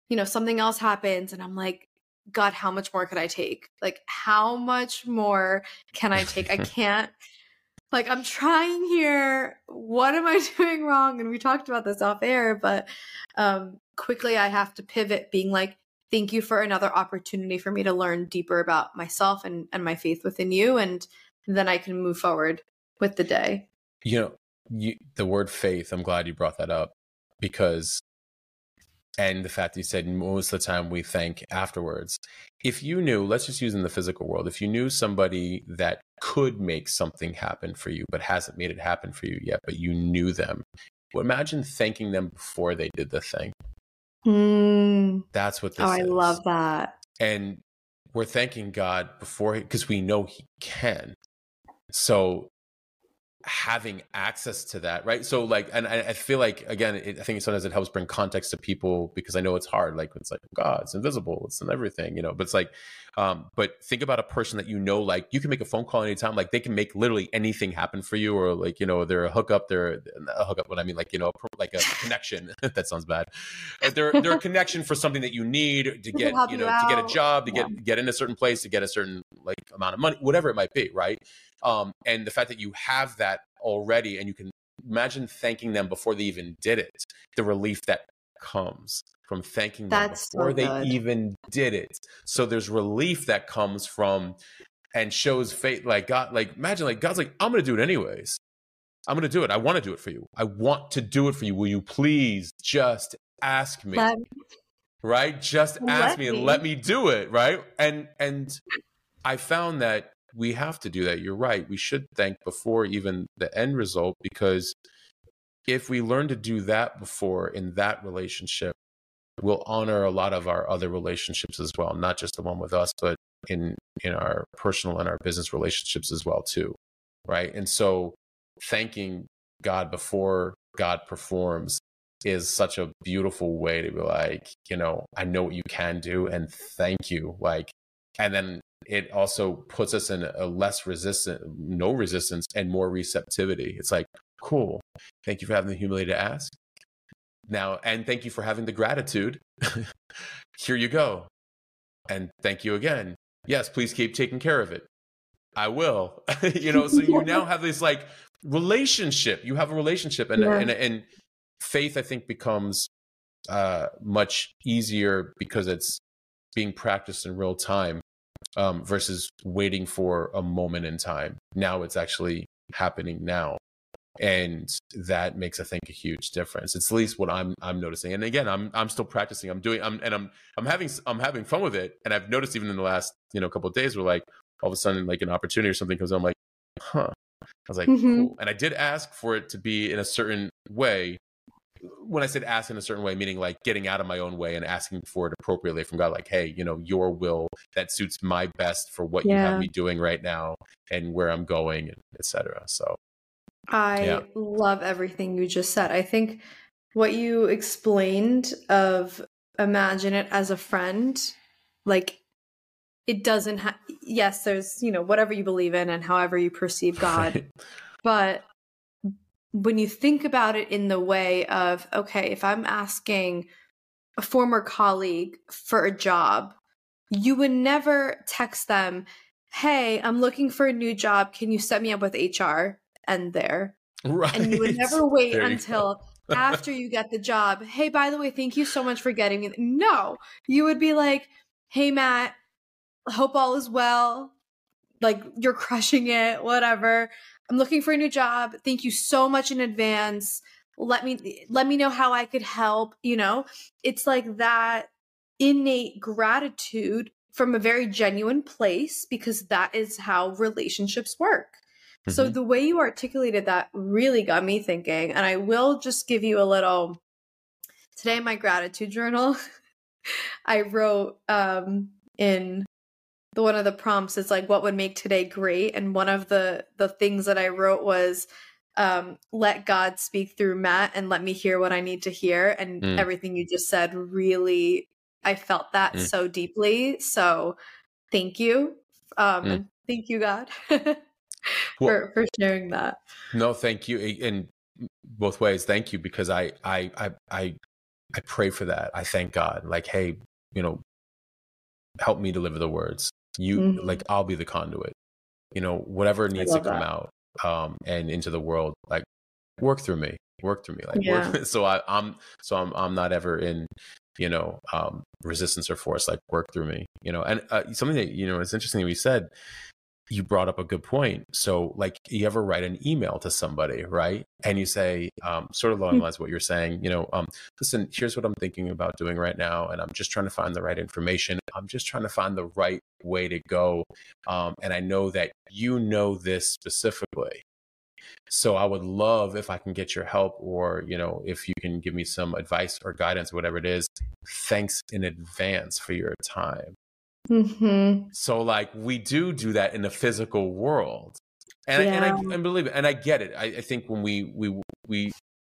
you know something else happens and i'm like god how much more could i take? Like how much more can i take? I [laughs] can't like i'm trying here. What am i [laughs] doing wrong? And we talked about this off air but um quickly i have to pivot being like thank you for another opportunity for me to learn deeper about myself and and my faith within you. And then I can move forward with the day. You know, you, the word faith, I'm glad you brought that up because, and the fact that you said most of the time we thank afterwards. If you knew, let's just use in the physical world, if you knew somebody that could make something happen for you, but hasn't made it happen for you yet, but you knew them, well, imagine thanking them before they did the thing. Mm. That's what this oh, is. I love that. And we're thanking God before because we know He can. So having access to that, right? So like, and I, I feel like again, it, I think sometimes it helps bring context to people because I know it's hard. Like it's like God, it's invisible, it's in everything, you know. But it's like, um, but think about a person that you know, like you can make a phone call anytime, like they can make literally anything happen for you, or like you know, they're a hookup, they're a hookup. What I mean, like you know, like a connection. [laughs] that sounds bad. Uh, they're they're a connection for something that you need to [laughs] get, you know, to get a job, to yeah. get get in a certain place, to get a certain like amount of money, whatever it might be, right? Um, and the fact that you have that already and you can imagine thanking them before they even did it, the relief that comes from thanking them That's before so they even did it. So there's relief that comes from and shows faith like God, like imagine like God's like, I'm gonna do it anyways. I'm gonna do it. I want to do it for you. I want to do it for you. Will you please just ask me? Right? Just ask me and me. let me do it. Right. And and I found that we have to do that. You're right. We should thank before even the end result because if we learn to do that before in that relationship, we'll honor a lot of our other relationships as well, not just the one with us, but in in our personal and our business relationships as well too. Right? And so thanking God before God performs is such a beautiful way to be like, you know, I know what you can do and thank you. Like and then it also puts us in a less resistant, no resistance, and more receptivity. It's like, cool. Thank you for having the humility to ask. Now, and thank you for having the gratitude. [laughs] Here you go. And thank you again. Yes, please keep taking care of it. I will. [laughs] you know, so you [laughs] now have this like relationship. You have a relationship, and yeah. and, and faith, I think, becomes uh, much easier because it's being practiced in real time um, versus waiting for a moment in time. Now it's actually happening now. And that makes, I think, a huge difference. It's at least what I'm I'm noticing. And again, I'm I'm still practicing. I'm doing I'm and I'm I'm having I'm having fun with it. And I've noticed even in the last, you know, couple of days where like all of a sudden like an opportunity or something comes I'm like, huh. I was like, mm-hmm. cool. And I did ask for it to be in a certain way, when I said ask in a certain way, meaning like getting out of my own way and asking for it appropriately from God, like, hey, you know, your will that suits my best for what yeah. you have me doing right now and where I'm going, and etc. So I yeah. love everything you just said. I think what you explained of imagine it as a friend, like it doesn't have yes, there's, you know, whatever you believe in and however you perceive [laughs] God. Right. But when you think about it in the way of, okay, if I'm asking a former colleague for a job, you would never text them, hey, I'm looking for a new job. Can you set me up with HR? And there. Right. And you would never wait until [laughs] after you get the job. Hey, by the way, thank you so much for getting me. No, you would be like, hey, Matt, hope all is well. Like you're crushing it, whatever. I'm looking for a new job. Thank you so much in advance. Let me let me know how I could help, you know? It's like that innate gratitude from a very genuine place because that is how relationships work. Mm-hmm. So the way you articulated that really got me thinking and I will just give you a little today my gratitude journal [laughs] I wrote um in the one of the prompts is like what would make today great? And one of the the things that i wrote was um let god speak through matt and let me hear what i need to hear. And mm. everything you just said really i felt that mm. so deeply. So thank you um mm. thank you god [laughs] for well, for sharing that. No thank you in both ways. Thank you because i i i i, I pray for that. I thank god like hey you know help me deliver the words you mm-hmm. like I'll be the conduit. You know, whatever needs to come that. out um and into the world, like work through me. Work through me. Like yeah. work [laughs] so I, I'm so I'm I'm not ever in you know um resistance or force like work through me you know and uh, something that you know it's interesting we said you brought up a good point. So, like, you ever write an email to somebody, right? And you say, um, sort of along the lines of what you're saying, you know, um, listen, here's what I'm thinking about doing right now. And I'm just trying to find the right information. I'm just trying to find the right way to go. Um, and I know that you know this specifically. So I would love if I can get your help or, you know, if you can give me some advice or guidance or whatever it is. Thanks in advance for your time Mm-hmm. So like we do do that in the physical world, and Yeah. and I and believe it, and I get it. I, I think when we we we,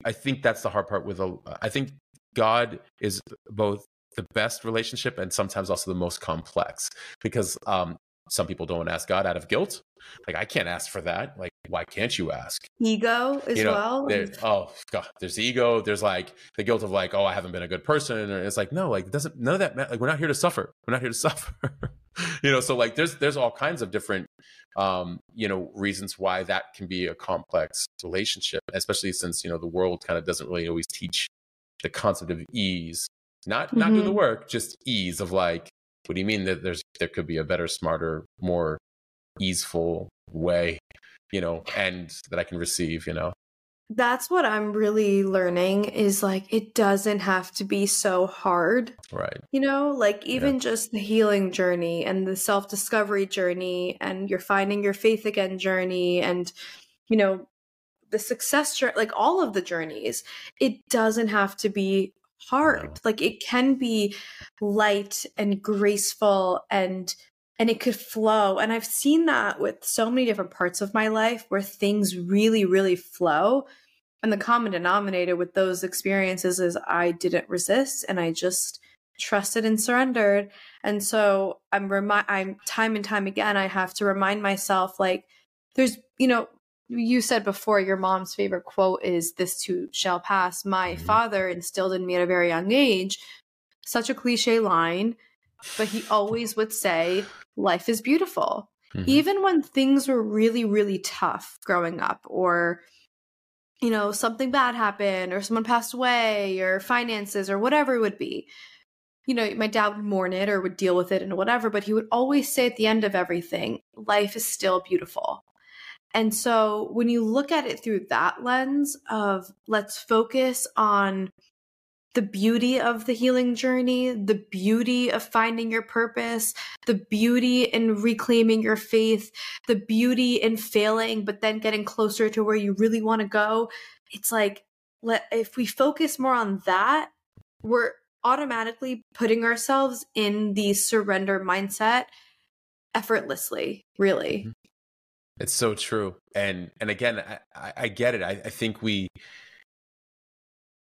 I think that's the hard part with a. I think God is both the best relationship and sometimes also the most complex because um some people don't ask God out of guilt. Like I can't ask for that. Like why can't you ask? Ego as you know, well. there- oh god, there's ego. There's like the guilt of like, oh, I haven't been a good person, or it's like, no, like it doesn't none of that. ma- Like we're not here to suffer. We're not here to [laughs] suffer. you know, so like there's there's all kinds of different, um, you know, reasons why that can be a complex relationship, especially since you know the world kind of doesn't really always teach the concept of ease. Not not doing the Mhm. work, just ease of like, what do you mean that there's there could be a better, smarter, more easeful way, you know, and that I can receive, you know. That's what I'm really learning is like it doesn't have to be so hard. Right. You know, like even just the healing journey and the self discovery journey and you're finding your faith again journey and, you know, the success journey, like all of the journeys, it doesn't have to be hard. No. Like it can be light and graceful and and it could flow. And I've seen that with so many different parts of my life where things really, really flow. And the common denominator with those experiences is I didn't resist and I just trusted and surrendered. And so I'm remi- I'm time and time again I have to remind myself like there's you know you said before your mom's favorite quote is this too shall pass. My Mhm. father instilled in me at a very young age such a cliche line, but he always would say life is beautiful Mhm. even when things were really really tough growing up or you know something bad happened or someone passed away or finances or whatever it would be you know my dad would mourn it or would deal with it and whatever but he would always say at the end of everything life is still beautiful and so when you look at it through that lens of let's focus on the beauty of the healing journey, the beauty of finding your purpose, the beauty in reclaiming your faith, the beauty in failing, but then getting closer to where you really want to go. It's like, let, if we focus more on that, we're automatically putting ourselves in the surrender mindset effortlessly, really. Mm-hmm. It's so true. And and again, I, I, get it. I, I think we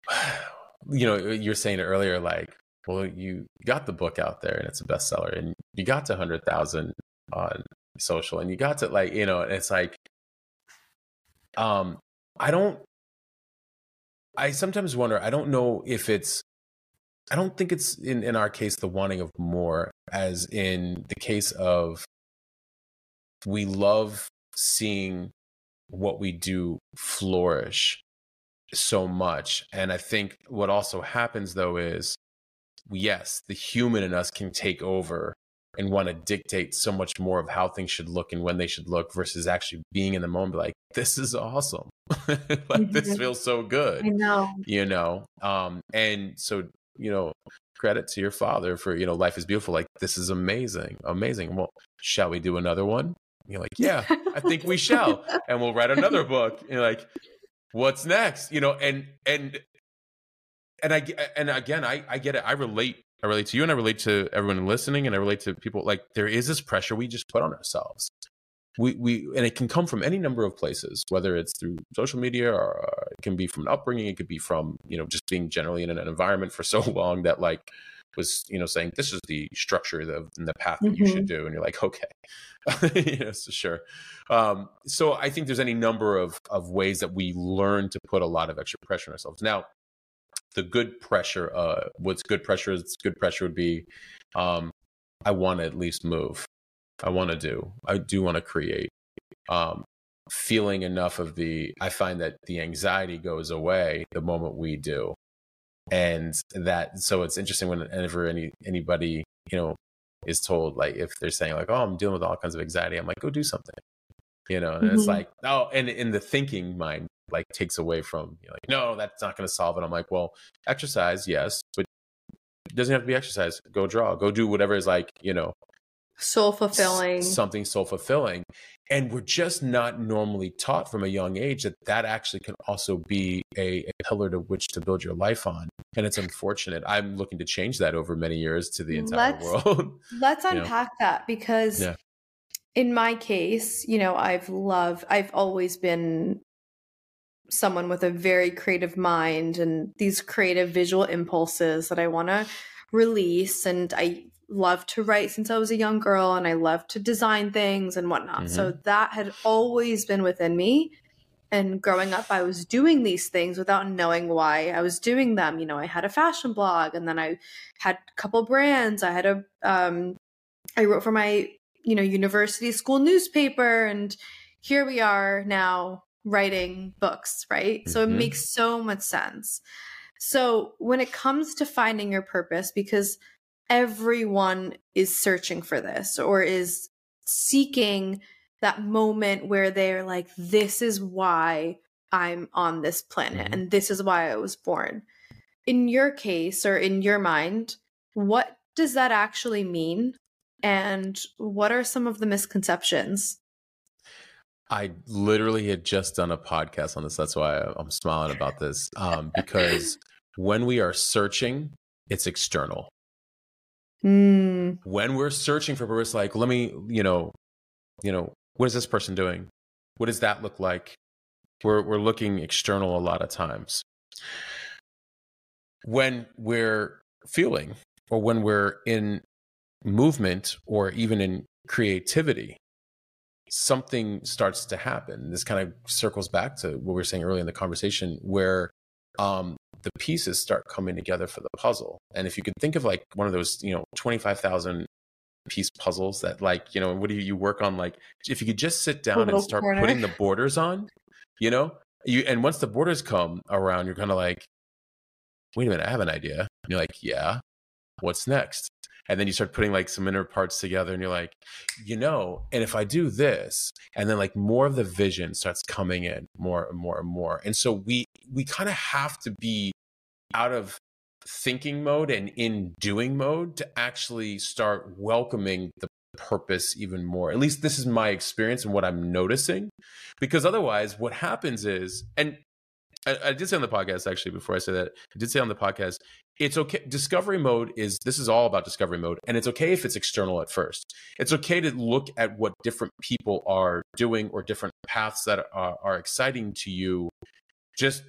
[sighs] you know, you're saying it earlier, like, well, you got the book out there and it's a bestseller and you got to hundred thousand on social and you got to like, you know, and it's like um I don't I sometimes wonder, I don't know if it's I don't think it's in, in our case the wanting of more as in the case of we love seeing what we do flourish so much. And I think what also happens though is yes, the human in us can take over and want to dictate so much more of how things should look and when they should look versus actually being in the moment like this is awesome. [laughs] like this Mhm. feels so good I know. you know um and so you know credit to your father for you know life is beautiful like this is amazing amazing well shall we do another one you're like yeah i think we [laughs] shall. And we'll write another book. And you're like what's next? You know and and and i and again i i get it. I relate i relate to you and i relate to everyone listening and i relate to people. Like there is this pressure we just put on ourselves. We we and it can come from any number of places whether it's through social media or uh, it can be from an upbringing. It could be from you know just being generally in an environment for so [laughs] long that like was you know saying this is the structure of and the path that you should do and you're like okay. [laughs] Sure. Um so i think there's any number of of ways that we learn to put a lot of extra pressure on ourselves. Now the good pressure uh what's good pressure is good pressure would be um i want to at least move. I want to do. I do want to create. Um feeling enough of the i find that the anxiety goes away the moment we do and that so it's interesting whenever any anybody you know is told like if they're saying like oh i'm dealing with all kinds of anxiety i'm like go do something you know and it's Mhm. like oh and in the thinking mind like takes away from you know, like no that's not going to solve it i'm like well exercise yes but it doesn't have to be exercise go draw go do whatever is like you know soul fulfilling something soul fulfilling and we're just not normally taught from a young age that that actually can also be a, a, pillar to which to build your life on. And it's unfortunate. I'm looking to change that over many years to the entire let's, [laughs] world. let's unpack know? that because yeah. in my case you know i've loved i've always been someone with a very creative mind and these creative visual impulses that i want to release. And i loved to write since I was a young girl and I loved to design things and whatnot. Mm-hmm. So that had always been within me. And growing up, I was doing these things without knowing why I was doing them. You know, I had a fashion blog and then I had a couple brands. I had a, um, I wrote for my, you know, university school newspaper. And here we are now writing books, right? Mm-hmm. So it mm-hmm. makes so much sense. So when it comes to finding your purpose, because everyone is searching for this or is seeking that moment where they're like, this is why I'm on this planet mm-hmm. and this is why I was born. In your case or in your mind, what does that actually mean? And what are some of the misconceptions? I literally had just done a podcast on this. That's why I'm smiling about this. Um, because when we are searching, it's external. Mm. When we're searching for purpose, like, let me, you know, you know, what is this person doing? What does that look like? We're we're looking external a lot of times. When we're feeling or when we're in movement or even in creativity, something starts to happen. This kind of circles back to what we were saying earlier in the conversation, where um, the pieces start coming together for the puzzle. And if you could think of like one of those, you know, 25,000 piece puzzles that like, you know, what do you, you work on? Like, if you could just sit down and start corner. putting the borders on, you know, you, and once the borders come around, you're kind of like, wait a minute, I have an idea. And you're like, yeah, what's next? and then you start putting like some inner parts together and you're like you know and if i do this and then like more of the vision starts coming in more and more and more and so we we kind of have to be out of thinking mode and in doing mode to actually start welcoming the purpose even more. At least this is my experience and what I'm noticing. Because otherwise, what happens is, and I, I, did say on the podcast actually before I say that, I did say on the podcast, it's okay. Discovery mode is this is all about discovery mode, and it's okay if it's external at first. It's okay to look at what different people are doing or different paths that are, are exciting to you. Just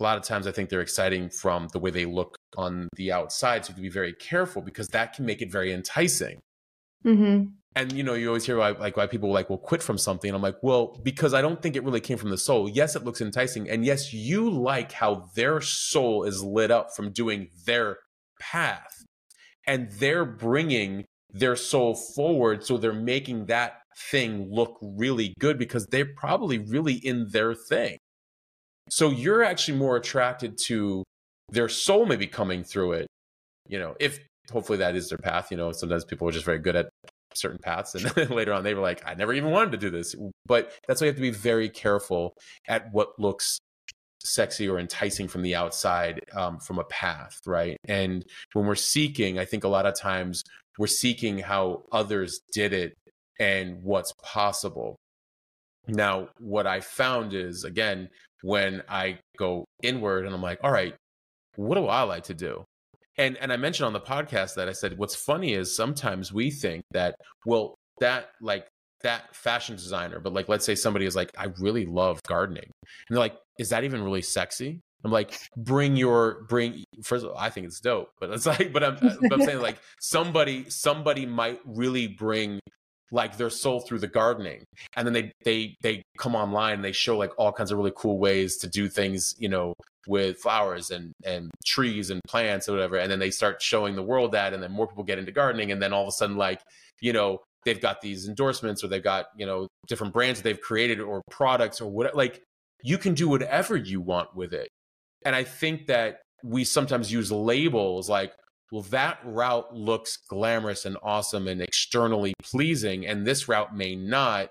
a lot of times, I think they're exciting from the way they look on the outside. So you have to be very careful because that can make it very enticing. Mm-hmm and you know you always hear why, like why people like will quit from something i'm like well because i don't think it really came from the soul yes it looks enticing and yes you like how their soul is lit up from doing their path and they're bringing their soul forward so they're making that thing look really good because they're probably really in their thing so you're actually more attracted to their soul maybe coming through it you know if hopefully that is their path you know sometimes people are just very good at certain paths and [laughs] later on they were like i never even wanted to do this. But that's why you have to be very careful at what looks sexy or enticing from the outside um, from a path right? And when we're seeking i think a lot of times we're seeking how others did it and what's possible now what i found is again when i go inward and i'm like all right what do i like to do and and I mentioned on the podcast that I said what's funny is sometimes we think that well that like that fashion designer, but like let's say somebody is like I really love gardening, and they're like, is that even really sexy? I'm like, bring your bring. First of all, I think it's dope, but it's [laughs] like, but I'm, uh, but I'm saying like somebody somebody might really bring like their soul through the gardening. And then they they they come online and they show like all kinds of really cool ways to do things you know with flowers and and trees and plants or whatever. And then they start showing the world that and then more people get into gardening. And then all of a sudden like you know they've got these endorsements or they've got you know different brands that they've created or products or what like you can do whatever you want with it. And i think that we sometimes use labels like well that route looks glamorous and awesome and externally pleasing and this route may not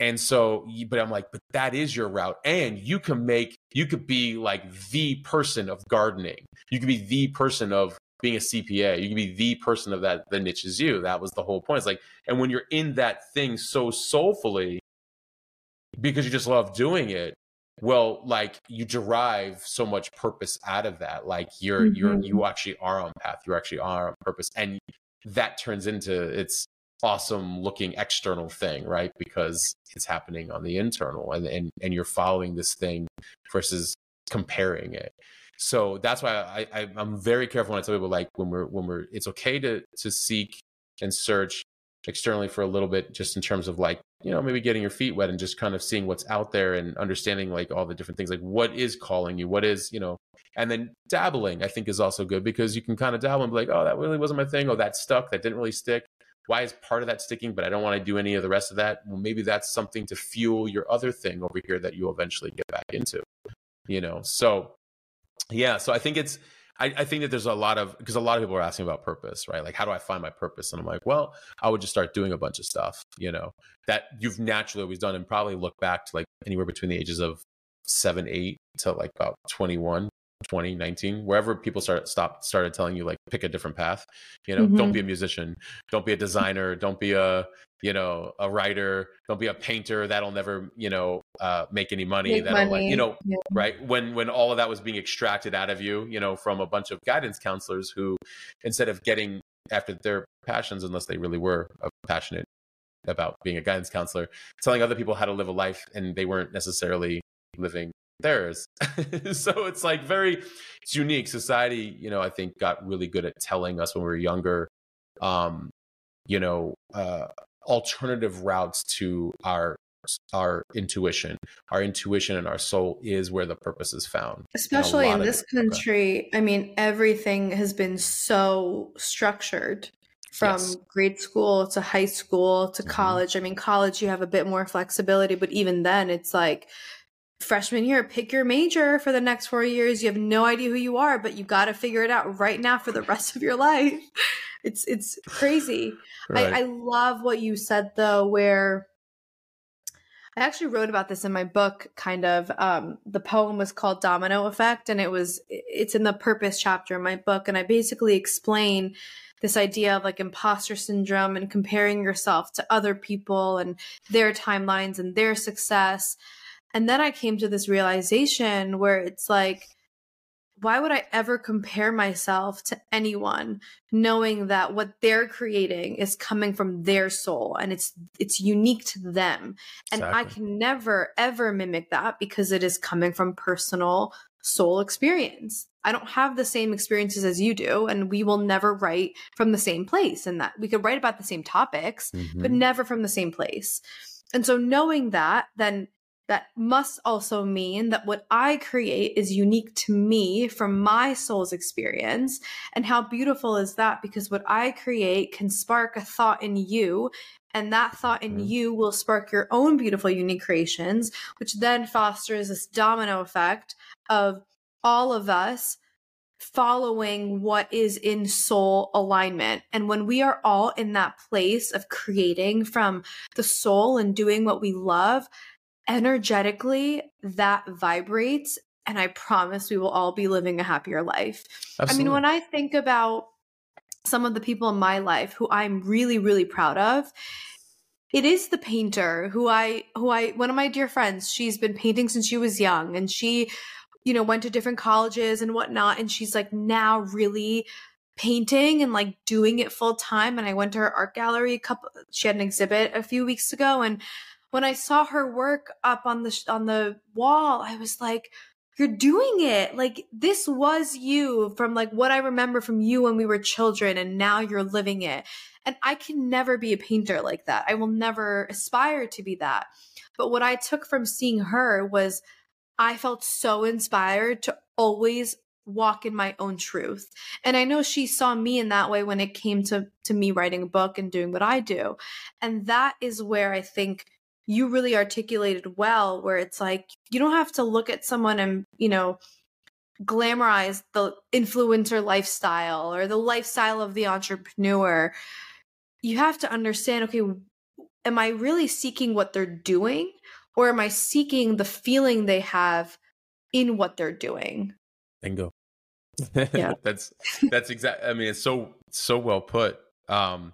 and so, but I'm like, but that is your route. And you can make, you could be like the person of gardening. You could be the person of being a CPA. You can be the person of that that niche is you. That was the whole point. It's like, and when you're in that thing so soulfully, because you just love doing it, well, like you derive so much purpose out of that. Like you're mm-hmm. you're you actually are on path. You actually are on purpose, and that turns into its awesome looking external thing, right? Because it's happening on the internal, and and and you're following this thing versus comparing it so that's why I, I am very careful when I tell people like when we're when we're it's okay to to seek and search externally for a little bit just in terms of like you know maybe getting your feet wet and just kind of seeing what's out there and understanding like all the different things like what is calling you? What is you know and then dabbling i think is also good because you can kind of dabble and be like oh that really wasn't my thing oh that stuck that didn't really stick. Why is part of that sticking but i don't want to do any of the rest of that? Well maybe that's something to fuel your other thing over here that you'll eventually get back into you know? So yeah so i think it's I, I, think that there's a lot of because a lot of people are asking about purpose right? Like how do i find my purpose? And i'm like well i would just start doing a bunch of stuff you know that you've naturally always done and probably look back to like anywhere between the ages of seven eight to like about 21 2019 wherever people started stop started telling you like pick a different path you know mm-hmm. don't be a musician don't be a designer don't be a you know a writer don't be a painter that'll never you know uh, make any money make that'll money. like you know yeah. right when when all of that was being extracted out of you you know from a bunch of guidance counselors who instead of getting after their passions unless they really were passionate about being a guidance counselor telling other people how to live a life and they weren't necessarily living theirs. [laughs] So it's like very it's unique. Society you know i think got really good at telling us when we were younger um you know uh alternative routes to our our intuition. Our intuition and our soul is where the purpose is found especially in this country i mean everything has been so structured from yes. grade school to high school to mm-hmm. college. I mean college you have a bit more flexibility but even then it's like freshman year pick your major for the next four years you have no idea who you are but you got to figure it out right now for the rest of your life [laughs] it's it's crazy. Right. I, I love what you said though, where I actually wrote about this in my book, kind of. Um, the poem was called Domino Effect, and it was it's in the purpose chapter in my book, and I basically explain this idea of like imposter syndrome and comparing yourself to other people and their timelines and their success. And then I came to this realization where it's like why would I ever compare myself to anyone knowing that what they're creating is coming from their soul and it's it's unique to them and exactly. I can never ever mimic that because it is coming from personal soul experience. I don't have the same experiences as you do and we will never write from the same place and that we could write about the same topics mm-hmm. but never from the same place. And so knowing that then that must also mean that what I create is unique to me from my soul's experience. And how beautiful is that? Because what I create can spark a thought in you, and that thought in mm-hmm. you will spark your own beautiful, unique creations, which then fosters this domino effect of all of us following what is in soul alignment. And when we are all in that place of creating from the soul and doing what we love, energetically that vibrates and I promise we will all be living a happier life. Absolutely. I mean, when I think about some of the people in my life who I'm really, really proud of, it is the painter who I, who I, one of my dear friends, she's been painting since she was young and she, you know, went to different colleges and whatnot. And she's like now really painting and like doing it full time. And I went to her art gallery a couple, she had an exhibit a few weeks ago and when I saw her work up on the on the wall, I was like, "You're doing it! Like this was you from like what I remember from you when we were children, and now you're living it." And I can never be a painter like that. I will never aspire to be that. But what I took from seeing her was I felt so inspired to always walk in my own truth. And I know she saw me in that way when it came to to me writing a book and doing what I do. And that is where I think you really articulated well where it's like you don't have to look at someone and you know glamorize the influencer lifestyle or the lifestyle of the entrepreneur you have to understand okay am i really seeking what they're doing or am i seeking the feeling they have in what they're doing bingo Yeah. [laughs] that's that's exactly I mean, it's so so well put. Um,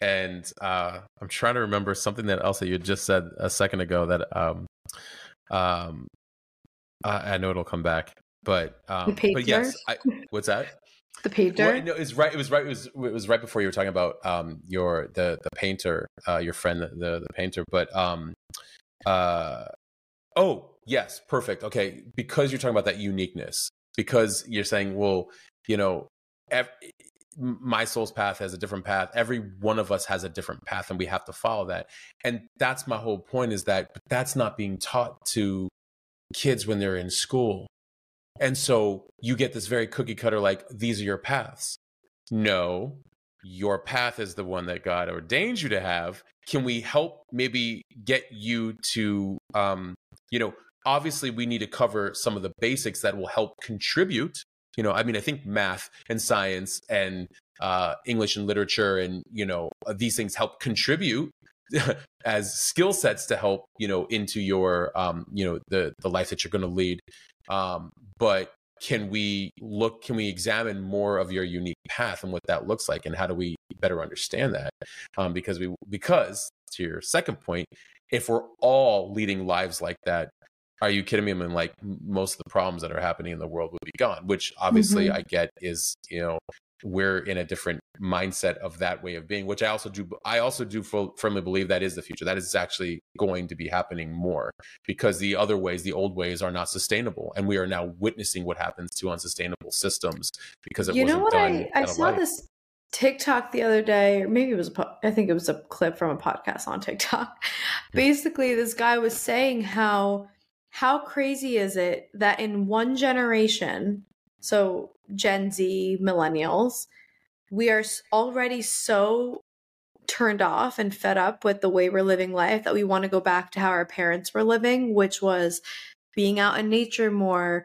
and uh, I'm trying to remember something that else that you just said a second ago that um, um, I, I know it'll come back, but um, but yes, I, [laughs] what's that? The painter. Well, no, it's right. It was right. It was it was right before you were talking about um your the the painter, uh, your friend the the painter. But um, uh, oh yes, perfect. Okay, because you're talking about that uniqueness, because you're saying, well, you know, ev- my soul's path has a different path. Every one of us has a different path, and we have to follow that. And that's my whole point: is that that's not being taught to kids when they're in school. And so you get this very cookie cutter, like, these are your paths. No, your path is the one that God ordains you to have. Can we help maybe get you to, um, you know, obviously we need to cover some of the basics that will help contribute. You know, I mean, I think math and science and uh, English and literature and, you know, these things help contribute [laughs] as skill sets to help you know into your um you know the the life that you're going to lead. Um but can we look can we examine more of your unique path and what that looks like and how do we better understand that? Um because we because to your second point if we're all leading lives like that are you kidding me? I mean, like most of the problems that are happening in the world would be gone, which obviously mm-hmm. I get is, you know, we're in a different mindset of that way of being which i also do i also do firmly believe that is the future that is actually going to be happening more because the other ways the old ways are not sustainable and we are now witnessing what happens to unsustainable systems because it you know what i i saw life. this tiktok the other day or maybe it was a i think it was a clip from a podcast on tiktok basically this guy was saying how how crazy is it that in one generation so Gen Z millennials, we are already so turned off and fed up with the way we're living life that we want to go back to how our parents were living, which was being out in nature more,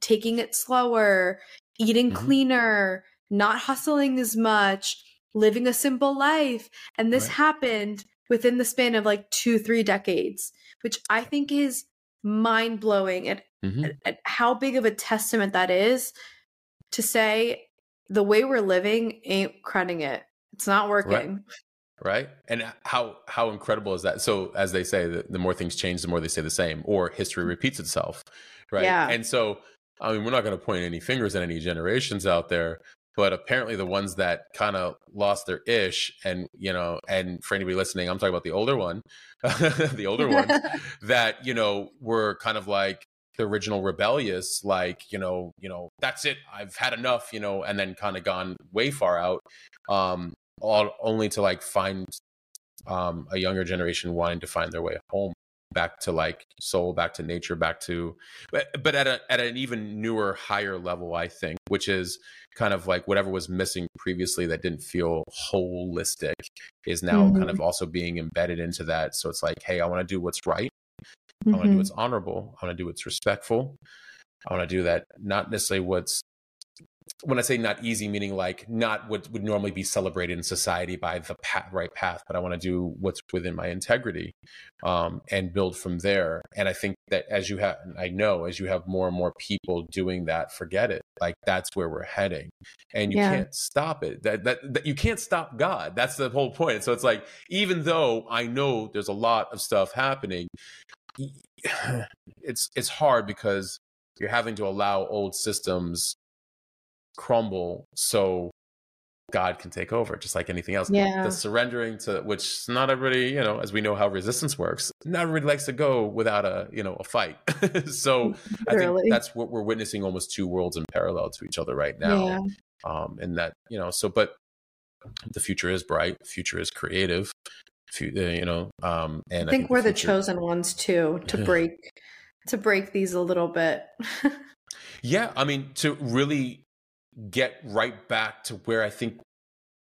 taking it slower, eating mm-hmm. cleaner, not hustling as much, living a simple life. And this right. happened within the span of like two, three decades, which I think is mind blowing at, mm-hmm. at, at how big of a testament that is to say the way we're living ain't cutting it. It's not working. Right. right. And how how incredible is that? So as they say, the, the more things change, the more they stay the same, or history repeats itself. Right. Yeah. And so I mean, we're not going to point any fingers at any generations out there, but apparently the ones that kind of lost their ish and you know and for anybody listening i'm talking about the older one [laughs] the older ones [laughs] that you know were kind of like the original rebellious like you know you know that's it i've had enough you know and then kind of gone way far out um all only to like find um a younger generation wanting to find their way home back to like soul back to nature back to but, but at a at an even newer higher level i think which is kind of like whatever was missing previously that didn't feel holistic is now mm-hmm. kind of also being embedded into that so it's like hey i want to do what's right Mm-hmm. I want to do what's honorable. I want to do what's respectful. I want to do that, not necessarily what's when I say not easy, meaning like not what would normally be celebrated in society by the path, right path, but I want to do what's within my integrity um, and build from there. And I think that as you have, I know as you have more and more people doing that, forget it. Like that's where we're heading, and you yeah. can't stop it. That, that that you can't stop God. That's the whole point. So it's like even though I know there's a lot of stuff happening, [sighs] it's it's hard because you're having to allow old systems crumble so God can take over, just like anything else. Yeah. The surrendering to which not everybody, you know, as we know how resistance works, not everybody likes to go without a, you know, a fight. [laughs] so I think that's what we're witnessing almost two worlds in parallel to each other right now. Yeah. Um, and that, you know, so but the future is bright, the future is creative. Uh, you know um and i think, I think we're the, the, chosen ones too to break to break these a little bit [laughs] yeah i mean to really get right back to where i think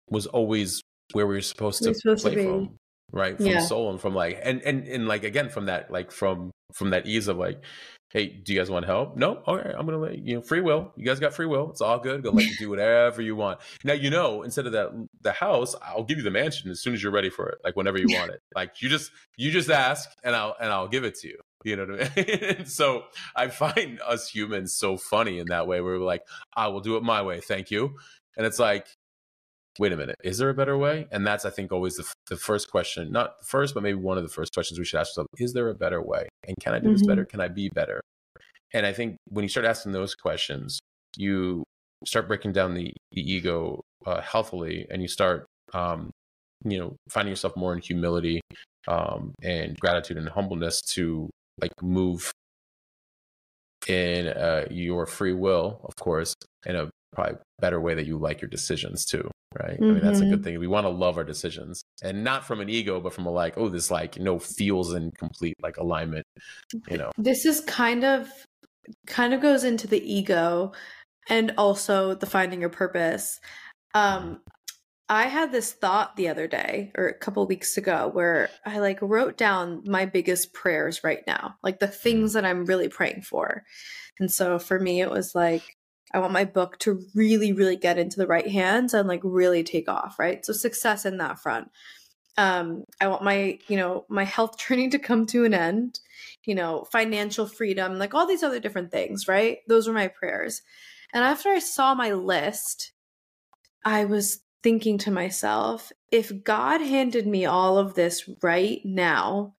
was always where we were supposed to supposed play to from right from yeah. soul and from like and and and like again from that like from from that ease of like hey, do you guys want help? No? Okay, I'm gonna let you know, free will. You guys got free will. It's all good. Gonna let you do whatever you want. Now you know, instead of that the house, I'll give you the mansion as soon as you're ready for it, like whenever you want it. Like you just you just ask and I'll and I'll give it to you. You know what I mean? [laughs] so I find us humans so funny in that way where we're like, I will do it my way. Thank you. And it's like, wait a minute, is there a better way? And that's, I think, always the, the first question, not the first, but maybe one of the first questions we should ask ourselves is there a better way? And can I do mm-hmm. this better? Can I be better? And I think when you start asking those questions, you start breaking down the, the ego uh, healthily and you start, um, you know, finding yourself more in humility um, and gratitude and humbleness to like move in uh, your free will, of course, in a probably better way that you like your decisions too right mm-hmm. i mean that's a good mm-hmm. thing we want to love our decisions and not from an ego but from a like oh this like you know feels in complete like alignment you know this is kind of kind of goes into the ego and also the finding your purpose um I had this thought the other day or a couple weeks ago where I like wrote down my biggest prayers right now, like the things mm. that I'm really praying for. And so for me, it was like, I want my book to really, really get into the right hands and like really take off, right? So success in that front. Um, I want my, you know, my health [laughs] journey to come to an end, you know, financial freedom, like all these other different things, right? Those were my prayers. And after I saw my list, I was thinking to myself, if God handed me all of this right now,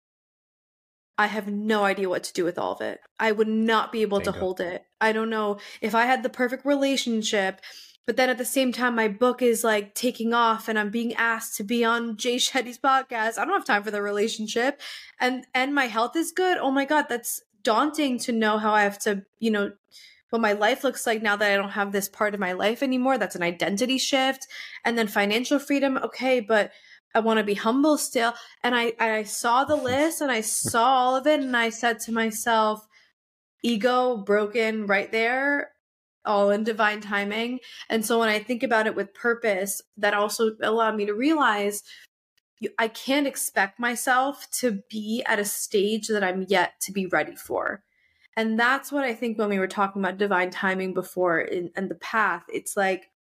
I have no idea what to do with all of it. I would not be able Bingo. to hold it. I don't know if I had the perfect relationship, but then at the same time, my book is like taking off and I'm being asked to be on Jay Shetty's podcast. I don't have time for the relationship and, and my health is good. Oh my God, that's daunting to know how I have to, you know, what my life looks like now that I don't have this part of my life anymore. That's an identity shift. And then financial freedom. Okay, but I want to be humble still. And I, I saw the [laughs] list and I saw all of it and I said to myself, ego broken right there, all in divine timing. And so when I think about it with purpose, that also allowed me to realize I can't expect myself to be at a stage that I'm yet to be ready for. And that's what I think when we were talking about divine timing before in, in the path, it's like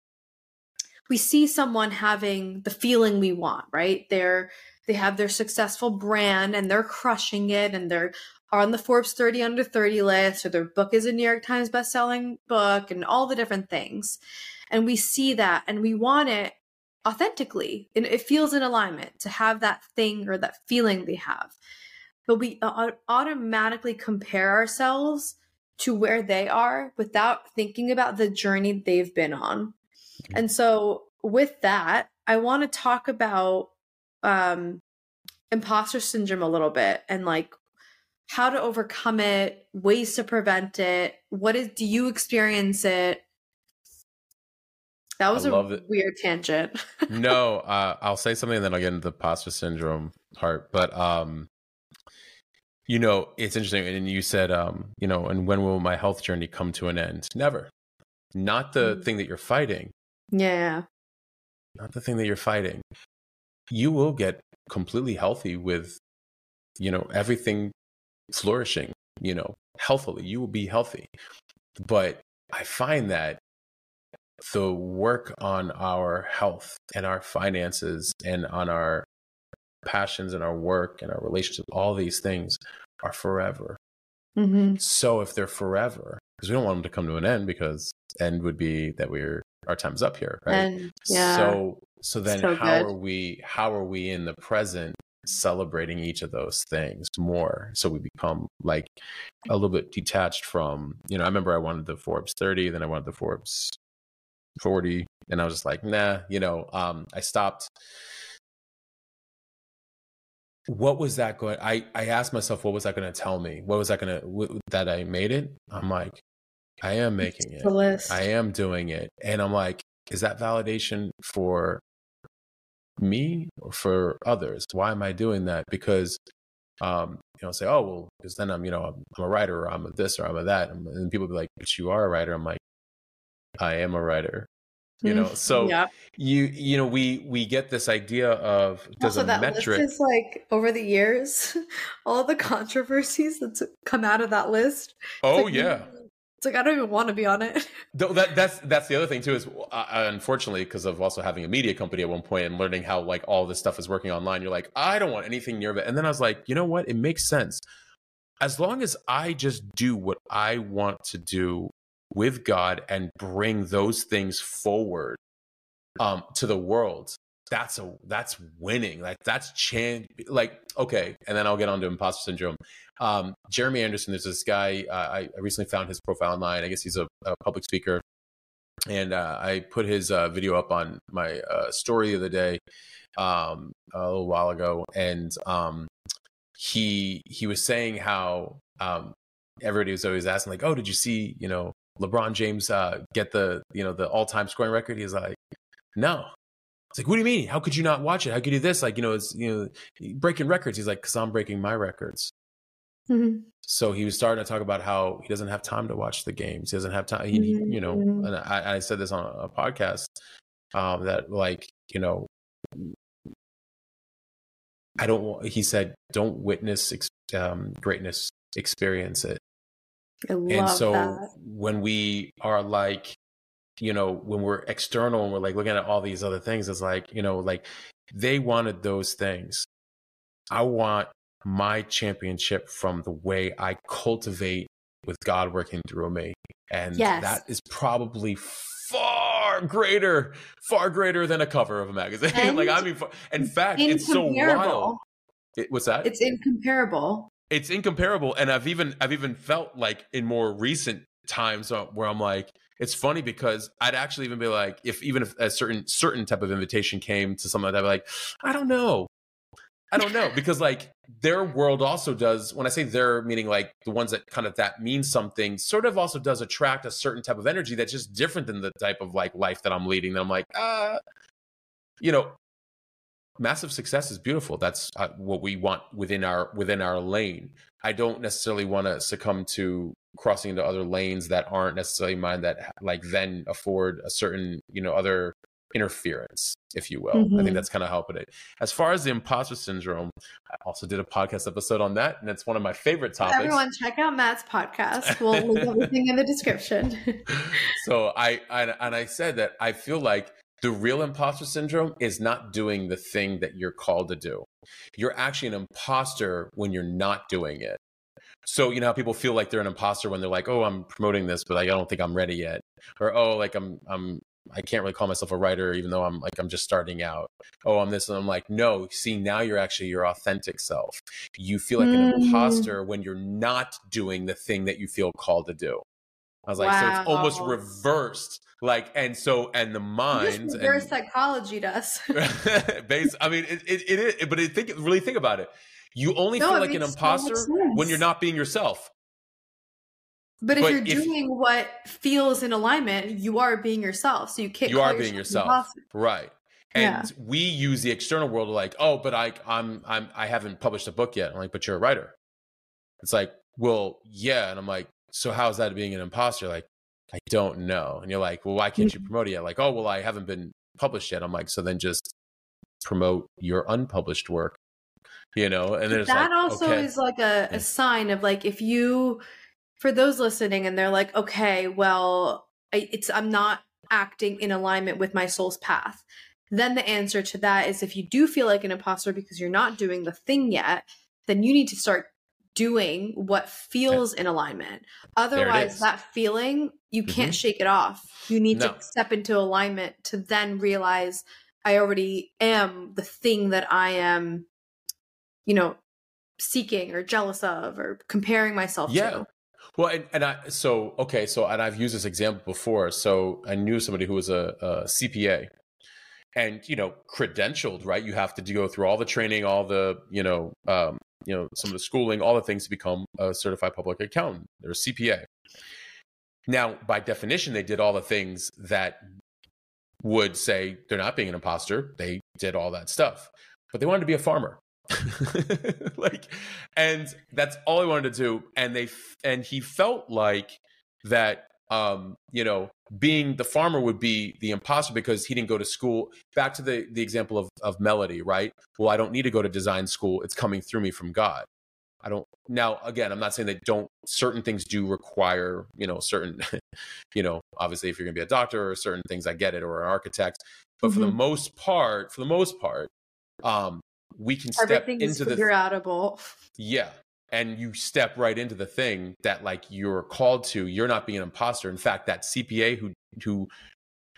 we see someone having the feeling we want, right? They're they have their successful brand and they're crushing it and they're on the Forbes 30 under 30 list or their book is a New York Times best-selling book and all the different things. And we see that and we want it authentically. And it feels in alignment to have that thing or that feeling they have. But we automatically compare ourselves to where they are without thinking about the journey they've been on. And so with that, I want to talk about um imposter syndrome a little bit and like how to overcome it, ways to prevent it. What is do you experience it? That was a it. weird tangent. [laughs] no, uh, I'll say something and then I'll get into the imposter syndrome part. But um you know, it's interesting. And you said, um, you know, and when will my health journey come to an end? Never. Not the mm. thing that you're fighting, yeah. Not the thing that you're fighting. You will get completely healthy with, you know, everything flourishing, you know, healthily. You will be healthy. But I find that the work on our health and our finances and on our passions and our work and our relationships, all these things are forever. Mm-hmm. So if they're forever, because we don't want them to come to an end because end would be that we're our time's up here, right? And, yeah. So so then so how good. are we how are we in the present celebrating each of those things more so we become like a little bit detached from you know i remember i wanted the forbes 30 then i wanted the forbes 40 and i was just like nah you know um i stopped what was that going i i asked myself what was that going to tell me what was that going to that i made it i'm like I am making it. I am doing it. And I'm like, is that validation for me or for others? Why am I doing that? Because um, you know, say, oh well, because then I'm, you know, I'm, I'm, a writer or I'm a this or I'm a that, and people be like, but you are a writer. I'm like, I am a writer. You know, mm, so yeah. you you know we we get this idea of does also, a that metric list is like over the years, [laughs] all the controversies that's come out of that list. Oh like, yeah, it's like I don't even want to be on it. [laughs] that, that's that's the other thing too is uh, unfortunately because of also having a media company at one point and learning how like all this stuff is working online. You're like I don't want anything near it. And then I was like, you know what? It makes sense. as long as I just do what I want to do with God and bring those things forward um, to the world, that's a that's winning. Like that's change. Like okay, and then I'll get on to imposter syndrome. Um, Jeremy Anderson, there's this guy. Uh, I, I, recently found his profile online. I guess he's a, a public speaker, and uh, I put his uh, video up on my uh, story the other day, um, a little while ago, and um, he he was saying how um, everybody was always asking like, "Oh, did you see you know LeBron James uh, get the you know the all time scoring record?" He's like, "No." It's like, what do you mean? How could you not watch it? How could you do this? Like, you know, it's you know breaking records. He's like, because I'm breaking my records. Mm-hmm. So he was starting to talk about how he doesn't have time to watch the games. He doesn't have time. He, mm-hmm. you know, mm-hmm. and I, I, said this on a podcast um, that like, you know, I don't. He said, "Don't witness um, greatness, experience it." And so that. when we are like, you know, when we're external and we're like looking at all these other things, it's like, you know, like they wanted those things. I want my championship from the way I cultivate with God working through me. And yes. that is probably far greater, far greater than a cover of a magazine. [laughs] like, I mean, in fact, it's so wild. It, what's that? It's incomparable. It's incomparable. And I've even, I've even felt like in more recent times uh, where I'm like, it's funny because I'd actually even be like, if even if a certain certain type of invitation came to someone, I'd be like, I don't know, I don't know [laughs] because like their world also does. When I say their, meaning like the ones that kind of that means something, sort of also does attract a certain type of energy that's just different than the type of like life that I'm leading. That I'm like, uh, you know, massive success is beautiful. That's uh, what we want within our within our lane. I don't necessarily want to succumb to crossing into other lanes that aren't necessarily mine that like then afford a certain you know other interference, if you will. Mm-hmm. I think mm-hmm. that's kind of helping it. As far as the imposter syndrome, I also did a podcast episode on that, and it's one of my favorite topics. Everyone, check out Matt's podcast. We'll link [laughs] everything in the description. so I, I and I said that I feel like the real imposter syndrome is not doing the thing that you're called to do. You're actually an imposter when you're not doing it. So you know how people feel like they're an imposter when they're like, "Oh, I'm promoting this, but I don't think I'm ready yet," or "Oh, like I'm I'm I can't really call myself a writer, even though I'm like I'm just starting out. Oh, I'm this, and I'm like, no. See, now you're actually your authentic self. You feel like mm. an imposter when you're not doing the thing that you feel called to do. I was like, wow. so it's almost reversed. Like, and so, and the mind, reverse psychology does. [laughs] base, I mean, it, it, it is, but it, think, really think about it. You only no, feel like an imposter so when you're not being yourself. But if but you're if, doing what feels in alignment, you are being yourself. So you can't. You are being yourself, right? And yeah. we use the external world like, oh, but I, I'm, I'm, I haven't published a book yet. I'm like, but you're a writer. It's like, well, yeah, and I'm like, so how's that being an imposter? Like, I don't know. And you're like, well, why can't you mm-hmm. promote it yet? Like, oh, well, I haven't been published yet. I'm like, so then just promote your unpublished work, you know? And there's that like, also okay. is like a, a sign of like if you for those listening and they're like, okay, well, it's I'm not acting in alignment with my soul's path. Then the answer to that is if you do feel like an imposter because you're not doing the thing yet, then you need to start doing what feels in alignment. Otherwise, that feeling, you can't mm-hmm. shake it off. You need no. to step into alignment to then realize I already am the thing that I am, you know, seeking or jealous of or comparing myself yeah. to. Well, and, and I so okay, so and I've used this example before. So I knew somebody who was a, a CPA, and you know, credentialed, right? You have to go through all the training, all the you know, um, you know, some of the schooling, all the things to become a certified public accountant. They're a CPA. Now, by definition, they did all the things that would say they're not being an imposter. They did all that stuff, but they wanted to be a farmer. [laughs] like and that's all he wanted to do and they and he felt like that um you know being the farmer would be the imposter because he didn't go to school back to the the example of of melody right well i don't need to go to design school it's coming through me from god i don't now again i'm not saying that don't certain things do require you know certain [laughs] you know obviously if you're going to be a doctor or certain things i get it or an architect but mm-hmm. for the mm-hmm. most part for the most part um we can step into the figure outable. Yeah. And you step right into the thing that like you're called to you're not being an imposter. In fact that cpa who who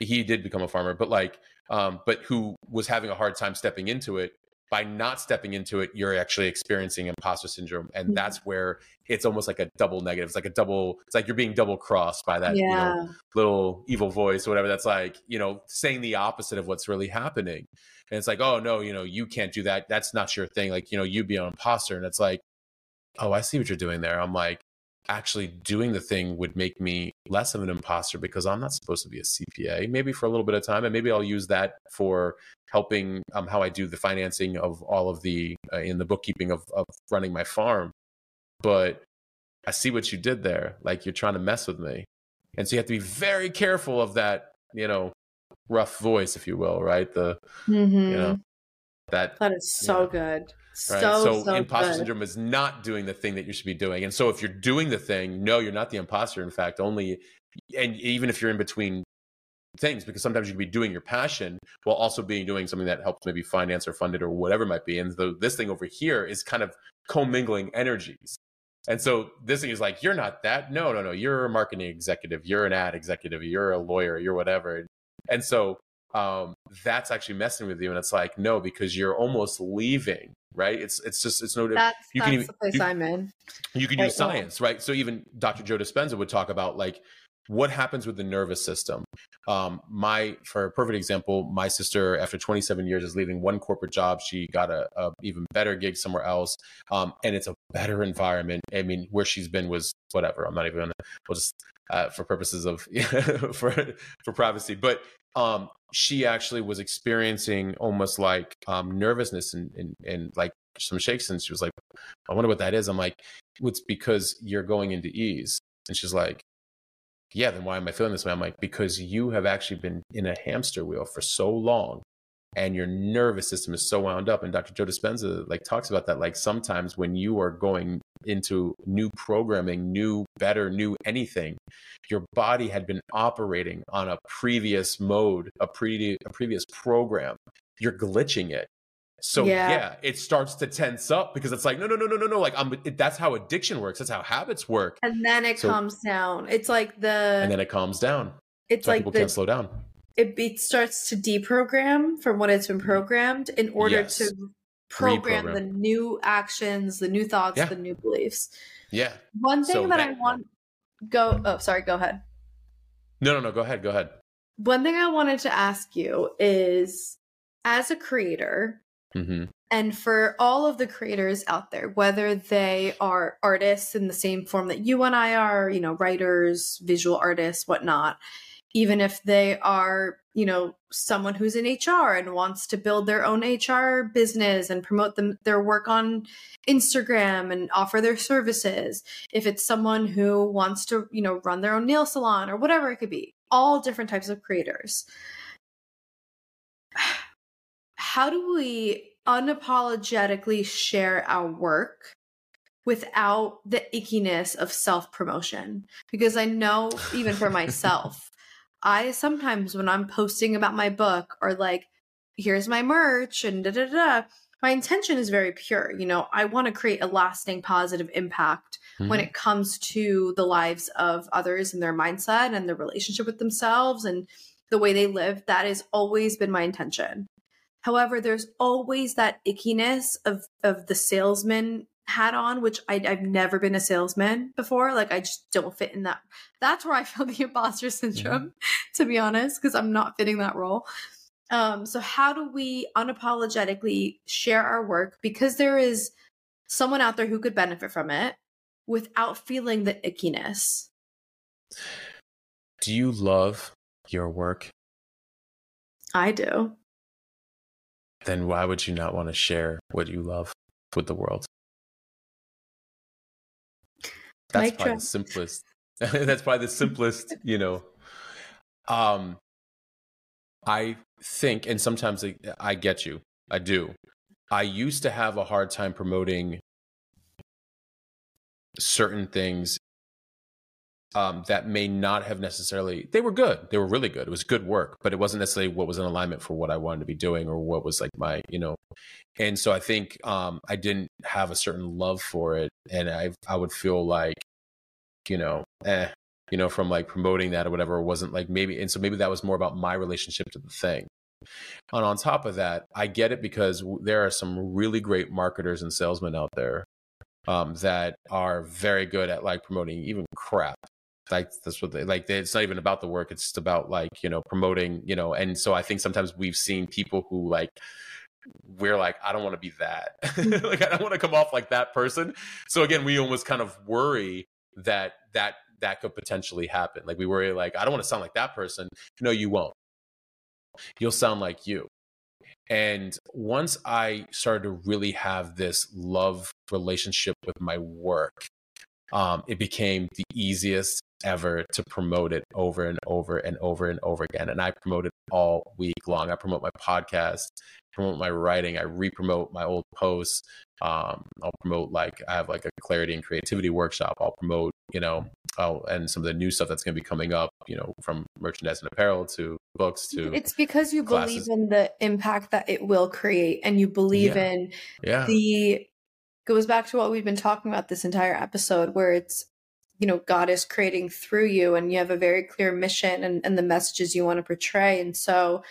he did become a farmer but like um but who was having a hard time stepping into it by not stepping into it you're actually experiencing imposter syndrome. And mm-hmm. that's where it's almost like a double negative. It's like a double it's like you're being double crossed by that yeah. you know, little evil voice or whatever that's like you know saying the opposite of what's really happening. And it's like oh no you know you can't do that. That's not your thing. Like you know you'd be an imposter. And it's like oh, I see what you're doing there. I'm like, actually doing the thing would make me less of an imposter because I'm not supposed to be a CPA. Maybe for a little bit of time, and maybe I'll use that for helping um, how I do the financing of all of the uh, in the bookkeeping of, of running my farm. But I see what you did there. Like you're trying to mess with me, and so you have to be very careful of that. You know, rough voice, if you will, right? The mm-hmm. you know that that is so you know, good. Right? So, so, so imposter good. syndrome is not doing the thing that you should be doing. And so if you're doing the thing, no, you're not the imposter. In fact, only, and even if you're in between things, because sometimes you can be doing your passion while also being doing something that helps maybe finance or fund it or whatever it might be. And the, this thing over here is kind of commingling energies. And so this thing is like, you're not that. No, no, no. You're a marketing executive. You're an ad executive. You're a lawyer. You're whatever. And so um, that's actually messing with you. And it's like, no, because you're almost leaving, right? It's it's just it's no that's, you that's can even, the place you, I'm in. You can use science, right? So even Dr. Joe Dispenza would talk about like what happens with the nervous system. Um, my for a perfect example, my sister after 27 years is leaving one corporate job. She got a, a even better gig somewhere else, um, and it's a better environment. I mean, where she's been was whatever. I'm not even gonna. We'll just uh, for purposes of [laughs] for for privacy, but um, she actually was experiencing almost like um, nervousness and, and, and like some shakes. And she was like, I wonder what that is. I'm like, it's because you're going into ease. And she's like, yeah, then why am I feeling this way? I'm like, because you have actually been in a hamster wheel for so long and your nervous system is so wound up. And Dr. Joe Dispenza like talks about that. Like sometimes when you are going into new programming, new, better, new anything, your body had been operating on a previous mode, a, pre- a previous program. You're glitching it. So yeah. yeah. it starts to tense up because it's like no no no no no no like I'm it, that's how addiction works that's how habits work and then it so, calms down it's like the and then it calms down it's like people the, can't slow down it, it starts to deprogram from what it's been mm-hmm. programmed in order yes. to program Reprogram. the new actions, the new thoughts, yeah. the new beliefs. Yeah. One thing so that, that, I want go oh sorry, go ahead. No, no, no, go ahead, go ahead. One thing I wanted to ask you is as a creator, mm-hmm. and for all of the creators out there, whether they are artists in the same form that you and I are, you know, writers, visual artists, whatnot, even if they are, you know, someone who's in HR and wants to build their own HR business and promote them their work on Instagram and offer their services. If it's someone who wants to, you know, run their own nail salon or whatever it could be. All different types of creators. [sighs] How do we unapologetically share our work without the ickiness of self promotion because I know even for myself I sometimes when I'm posting about my book or like, here's my merch and da da da, my intention is very pure. You know, I want to create a lasting positive impact mm-hmm. when it comes to the lives of others and their mindset and their relationship with themselves and the way they live. That has always been my intention. However, there's always that ickiness of of the salesman hat on, which I, have never been a salesman before. Like I just don't fit in that. That's where I [laughs] feel the imposter syndrome, mm-hmm. to be honest, because I'm not fitting that role. Um, so how do we unapologetically share our work because there is someone out there who could benefit from it without feeling the ickiness? Do you love your work? I do. Then why would you not want to share what you love with the world? That's Mic probably drop. the simplest. [laughs] that's probably the simplest, [laughs] you know. Um, I think, and sometimes I, I get you. I do. I used to have a hard time promoting certain things um, that may not have necessarily they were good. They were really good. It was good work but it wasn't necessarily what was in alignment for what i wanted to be doing or what was like my you know. And so i think um, i didn't have a certain love for it and i i would feel like you know eh you know from like promoting that or whatever it wasn't like maybe and so maybe that was more about my relationship to the thing. And on top of that i get it because there are some really great marketers and salesmen out there um, that are very good at like promoting even crap like that's what they like it's not even about the work it's just about like you know promoting you know and so i think sometimes we've seen people who like we're like i don't want to be that. [laughs] Like i don't want to come off like that person. So again we almost kind of worry that that that could potentially happen. Like we worry like i don't want to sound like that person. No you won't. You'll sound like you. And once i started to really have this love relationship with my work um, it became the easiest ever to promote it over and over and over and over again. And I promote it all week long. I promote my podcast, promote my writing, I re-promote my old posts. Um, I'll promote like I have like a clarity and creativity workshop. I'll promote, you know, oh, and some of the new stuff that's going to be coming up, you know, from merchandise and apparel to books to. It's because you classes. believe in the impact that it will create, and you believe yeah. in yeah. the goes back to what we've been talking about this entire episode where it's you know god is creating through you and you have a very clear mission and, and the messages you want to portray and so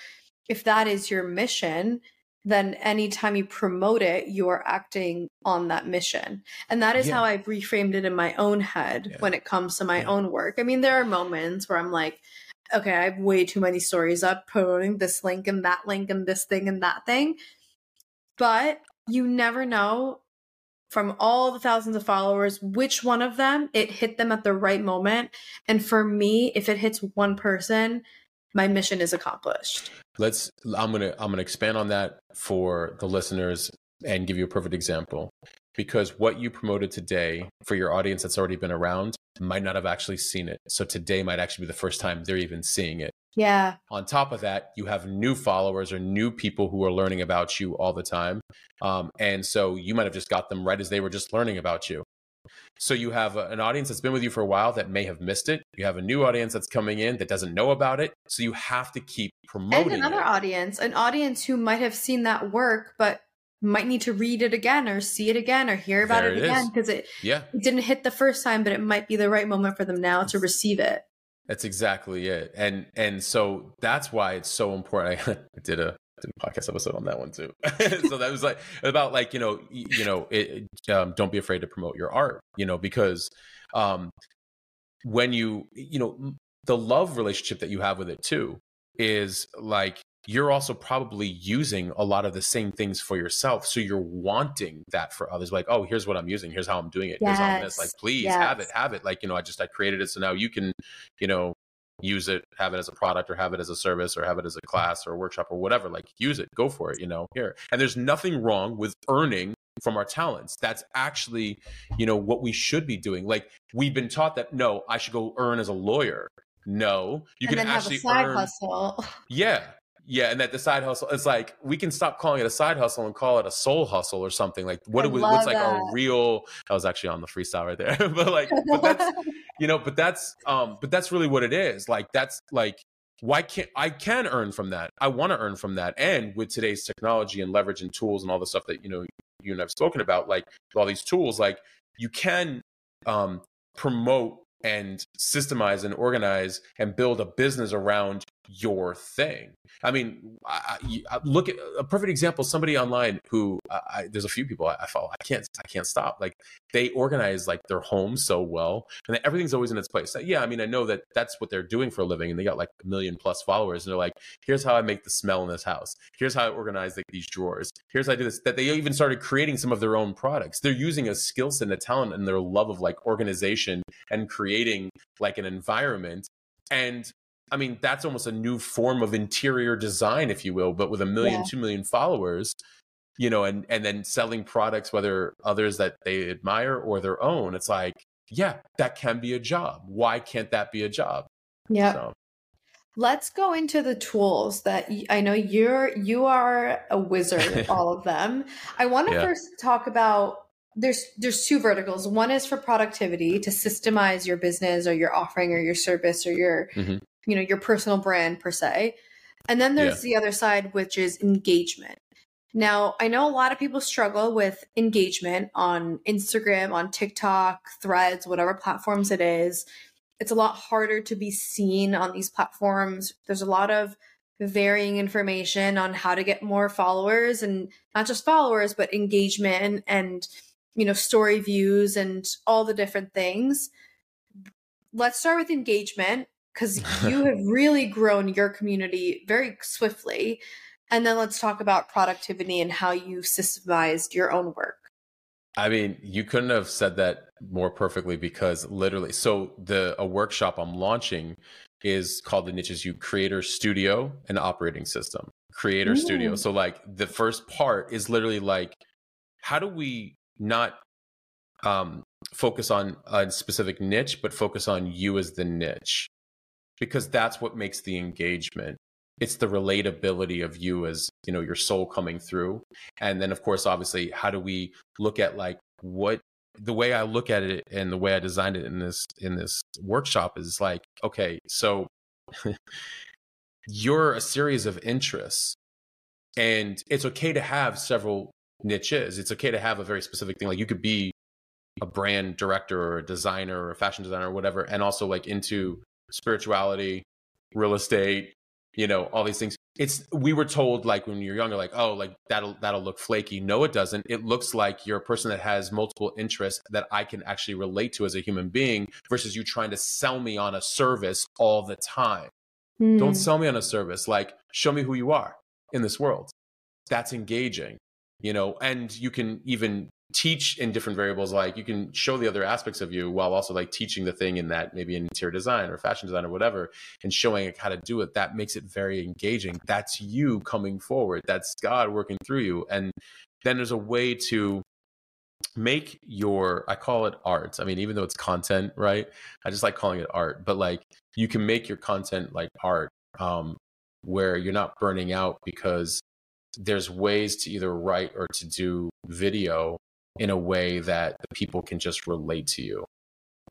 if that is your mission then anytime you promote it you are acting on that mission and that is yeah. how i've reframed it in my own head yeah. when it comes to my yeah. own work i mean there are moments where i'm like okay i have way too many stories up promoting this link and that link and this thing and that thing but you never know from all the thousands of followers, which one of them it hit them at the right moment. And for me, if it hits one person, my mission is accomplished. Let's I'm going to I'm going to expand on that for the listeners and give you a perfect example because what you promoted today for your audience that's already been around might not have actually seen it. So today might actually be the first time they're even seeing it. Yeah. On top of that, you have new followers or new people who are learning about you all the time. Um, and so you might have just got them right as they were just learning about you. So you have a, an audience that's been with you for a while that may have missed it. You have a new audience that's coming in that doesn't know about it. So you have to keep promoting. And another it. audience, an audience who might have seen that work, but might need to read it again or see it again or hear about there it, again because it yeah it didn't hit the first time, but it might be the right moment for them now to receive it. That's exactly it. And and so that's why it's so important. I, [laughs] I did a did a podcast episode on that one too. [laughs] so that was like about like you know you know it, um, don't be afraid to promote your art. You know because um, when you you know the love relationship that you have with it too is like you're also probably using a lot of the same things for yourself. So you're wanting that for others. Like, oh, here's what I'm using. Here's how I'm doing it. Yes. Here's how I'm this. Like, please yes. have it, have it. Like, you know, I just, I created it. So now you can, you know, use it, have it as a product or have it as a service or have it as a class or a workshop or whatever. Like, use it, go for it, you know, here. And there's nothing wrong with earning from our talents. That's actually, you know, what we should be doing. Like, we've been taught that, no, I should go earn as a lawyer. No, you and can actually earn. Hustle. Yeah, yeah, and that the side hustle, it's like we can stop calling it a side hustle and call it a soul hustle or something. Like what was, what's like that. a real I was actually on the freestyle right there. [laughs] but like but that's [laughs] you know, but that's um but that's really what it is. Like that's like why can't I can earn from that. I want to earn from that. And with today's technology and leverage and tools and all the stuff that, you know, you and I've spoken about, like all these tools, like you can um promote and systemize and organize and build a business around your thing. I mean, I, I look at a perfect example. Somebody online who I, there's a few people I, follow. I can't I can't stop. Like they organize like their home so well, and everything's always in its place. Yeah, I mean, I know that that's what they're doing for a living, and they got like a million plus followers. And they're like, here's how I make the smell in this house. Here's how I organize like these drawers. Here's how I do this. That they even started creating some of their own products. They're using a skill set and a talent and their love of like organization and creating like an environment and I mean, that's almost a new form of interior design, if you will, but with a million, yeah. two million followers, you know, and and then selling products, whether others that they admire or their own. It's like, yeah, that can be a job. Why can't that be a job? Yeah. So. Let's go into the tools that I know you're you are a wizard [laughs] all of them. I want to yeah. first talk about there's there's two verticals. One is for productivity to systemize your business or your offering or your service or your mm-hmm. You know your personal brand per se. And then there's yeah. the other side which is engagement. Now, I know a lot of people struggle with engagement on Instagram, on TikTok, Threads, whatever platforms it is. It's a lot harder to be seen on these platforms. There's a lot of varying information on how to get more followers and not just followers, but engagement and, and you know, story views and all the different things. Let's start with engagement because [laughs] you have really grown your community very swiftly. And then let's talk about productivity and how you systemized your own work. I mean, you couldn't have said that more perfectly because literally, so the a workshop I'm launching is called the Niche Is You Creator Studio and Operating System. Creator Ooh. Studio. So like the first part is literally like, how do we not um, focus on a specific niche, but focus on you as the niche? Because that's what makes the engagement. It's the relatability of you as you know your soul coming through. And then of course obviously how do we look at like what the way i look at it and the way i designed it in this in this workshop is like okay so [laughs] you're a series of interests and it's okay to have several niches. It's okay to have a very specific thing. Like you could be a brand director or a designer or a fashion designer or whatever and also like into spirituality real estate you know all these things. It's we were told like when you're younger like oh like that'll that'll look flaky. No it doesn't. It looks like you're a person that has multiple interests that i can actually relate to as a human being versus you trying to sell me on a service all the time. Mm. don't sell me on a service. Like show me who you are in this world. That's engaging you know and you can even teach in different variables like you can show the other aspects of you while also like teaching the thing in that maybe in interior design or fashion design or whatever and showing how to do it. That makes it very engaging. That's you coming forward. That's god working through you. And then there's a way to make your i call it art. I mean even though it's content right? I just like calling it art. But like you can make your content like art um where you're not burning out because there's ways to either write or to do video in a way that the people can just relate to you.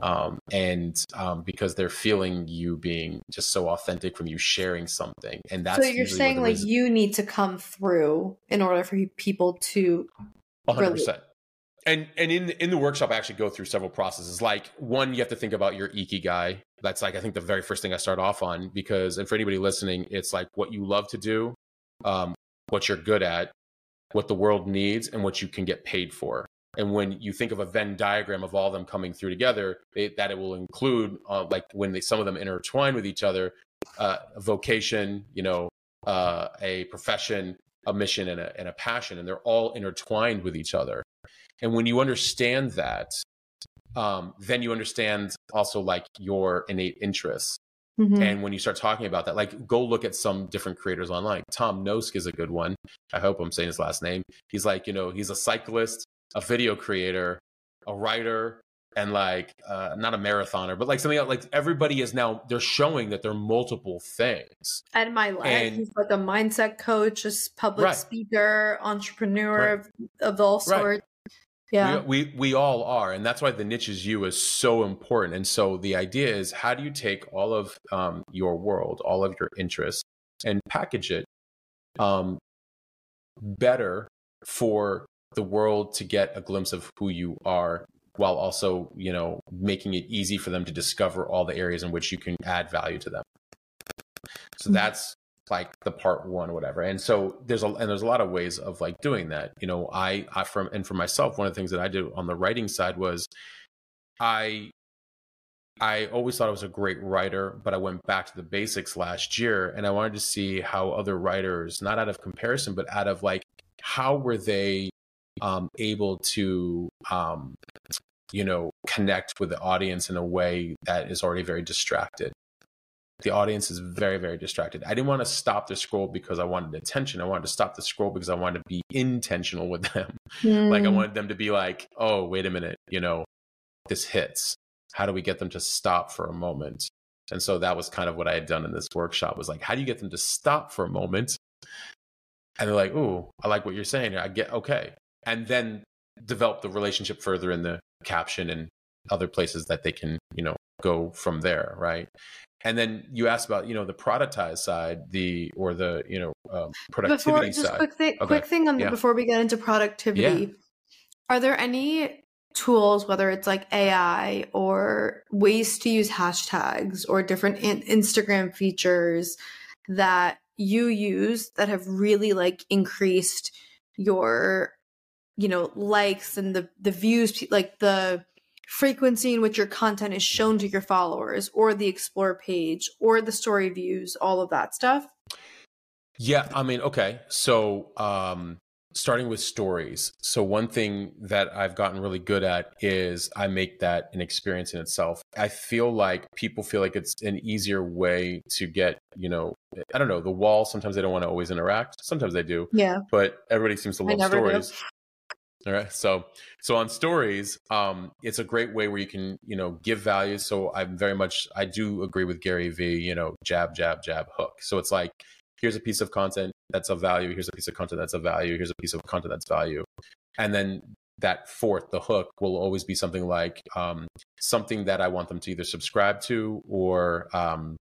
Um, and um, because they're feeling you being just so authentic from you sharing something, and that's so you're saying like reason- you need to come through in order for people to. hundred percent. And and in in the workshop, I actually go through several processes. Like one, you have to think about your ikigai. That's like I think the very first thing I start off on because, and for anybody listening, it's like what you love to do, um, what you're good at, what the world needs, and what you can get paid for. And when you think of a Venn diagram of all of them coming through together, they, that it will include, uh, like when they, some of them intertwine with each other, uh, a vocation, you know, uh, a profession, a mission, and a, and a passion, and they're all intertwined with each other. And when you understand that, um, then you understand also like your innate interests. Mm-hmm. And when you start talking about that, like go look at some different creators online. Tom Nosk is a good one. I hope I'm saying his last name. He's like, you know, he's a cyclist a video creator, a writer, and like uh, not a marathoner, but like something else. Like everybody is now they're showing that they're multiple things. And my life, he's like a mindset coach, a public right. speaker, entrepreneur right. of, of, all sorts. Right. Yeah, we, we we all are, and that's why the Niche Is You is so important. And so the idea is, how do you take all of um, your world, all of your interests, and package it um, better for the world to get a glimpse of who you are while also, you know, making it easy for them to discover all the areas in which you can add value to them. So mm-hmm. that's like the part one, whatever. And so there's a and there's a lot of ways of like doing that. You know, I I from and for myself, one of the things that I did on the writing side was I I always thought I was a great writer, but I went back to the basics last year and I wanted to see how other writers, not out of comparison, but out of like how were they um, able to um, you know connect with the audience in a way that is already very distracted the audience is very very distracted i didn't want to stop the scroll because i wanted attention i wanted to stop the scroll because i wanted to be intentional with them mm. [laughs] like i hmm. wanted them to be like oh wait a minute you know this hits how do we get them to stop for a moment and so that was kind of what i had done in this workshop was like how do you get them to stop for a moment and they're like, "Ooh, I like what you're saying. I get okay." And then develop the relationship further in the caption and other places that they can, you know, go from there, right? And then you asked about, you know, the productized side, the or the, you know, um, productivity before, just side. Quick, thing, Okay. quick thing on Yeah. before we get into productivity. Are there any tools, whether it's like AI or ways to use hashtags or different in- Instagram features that you use that have really like increased your, you know, likes and the the views, like the frequency in which your content is shown to your followers or the explore page or the story views all of that stuff Yeah, I mean, okay. So, um, starting with stories. So, one thing that I've gotten really good at is I make that an experience in itself. I feel like people feel like it's an easier way to get, you know, I don't know, the wall. Sometimes they don't want to always interact. Sometimes they do, yeah but everybody seems to love stories do. All right. So, so on stories, um, it's a great way where you can, you know, give value. So I'm very much, I do agree with Gary V, you know, jab, jab, jab, hook. So it's like, here's a piece of content that's of value. Here's a piece of content that's of value. Here's a piece of content that's value. And then that fourth, the hook will always be something like, um, something that I want them to either subscribe to or, um,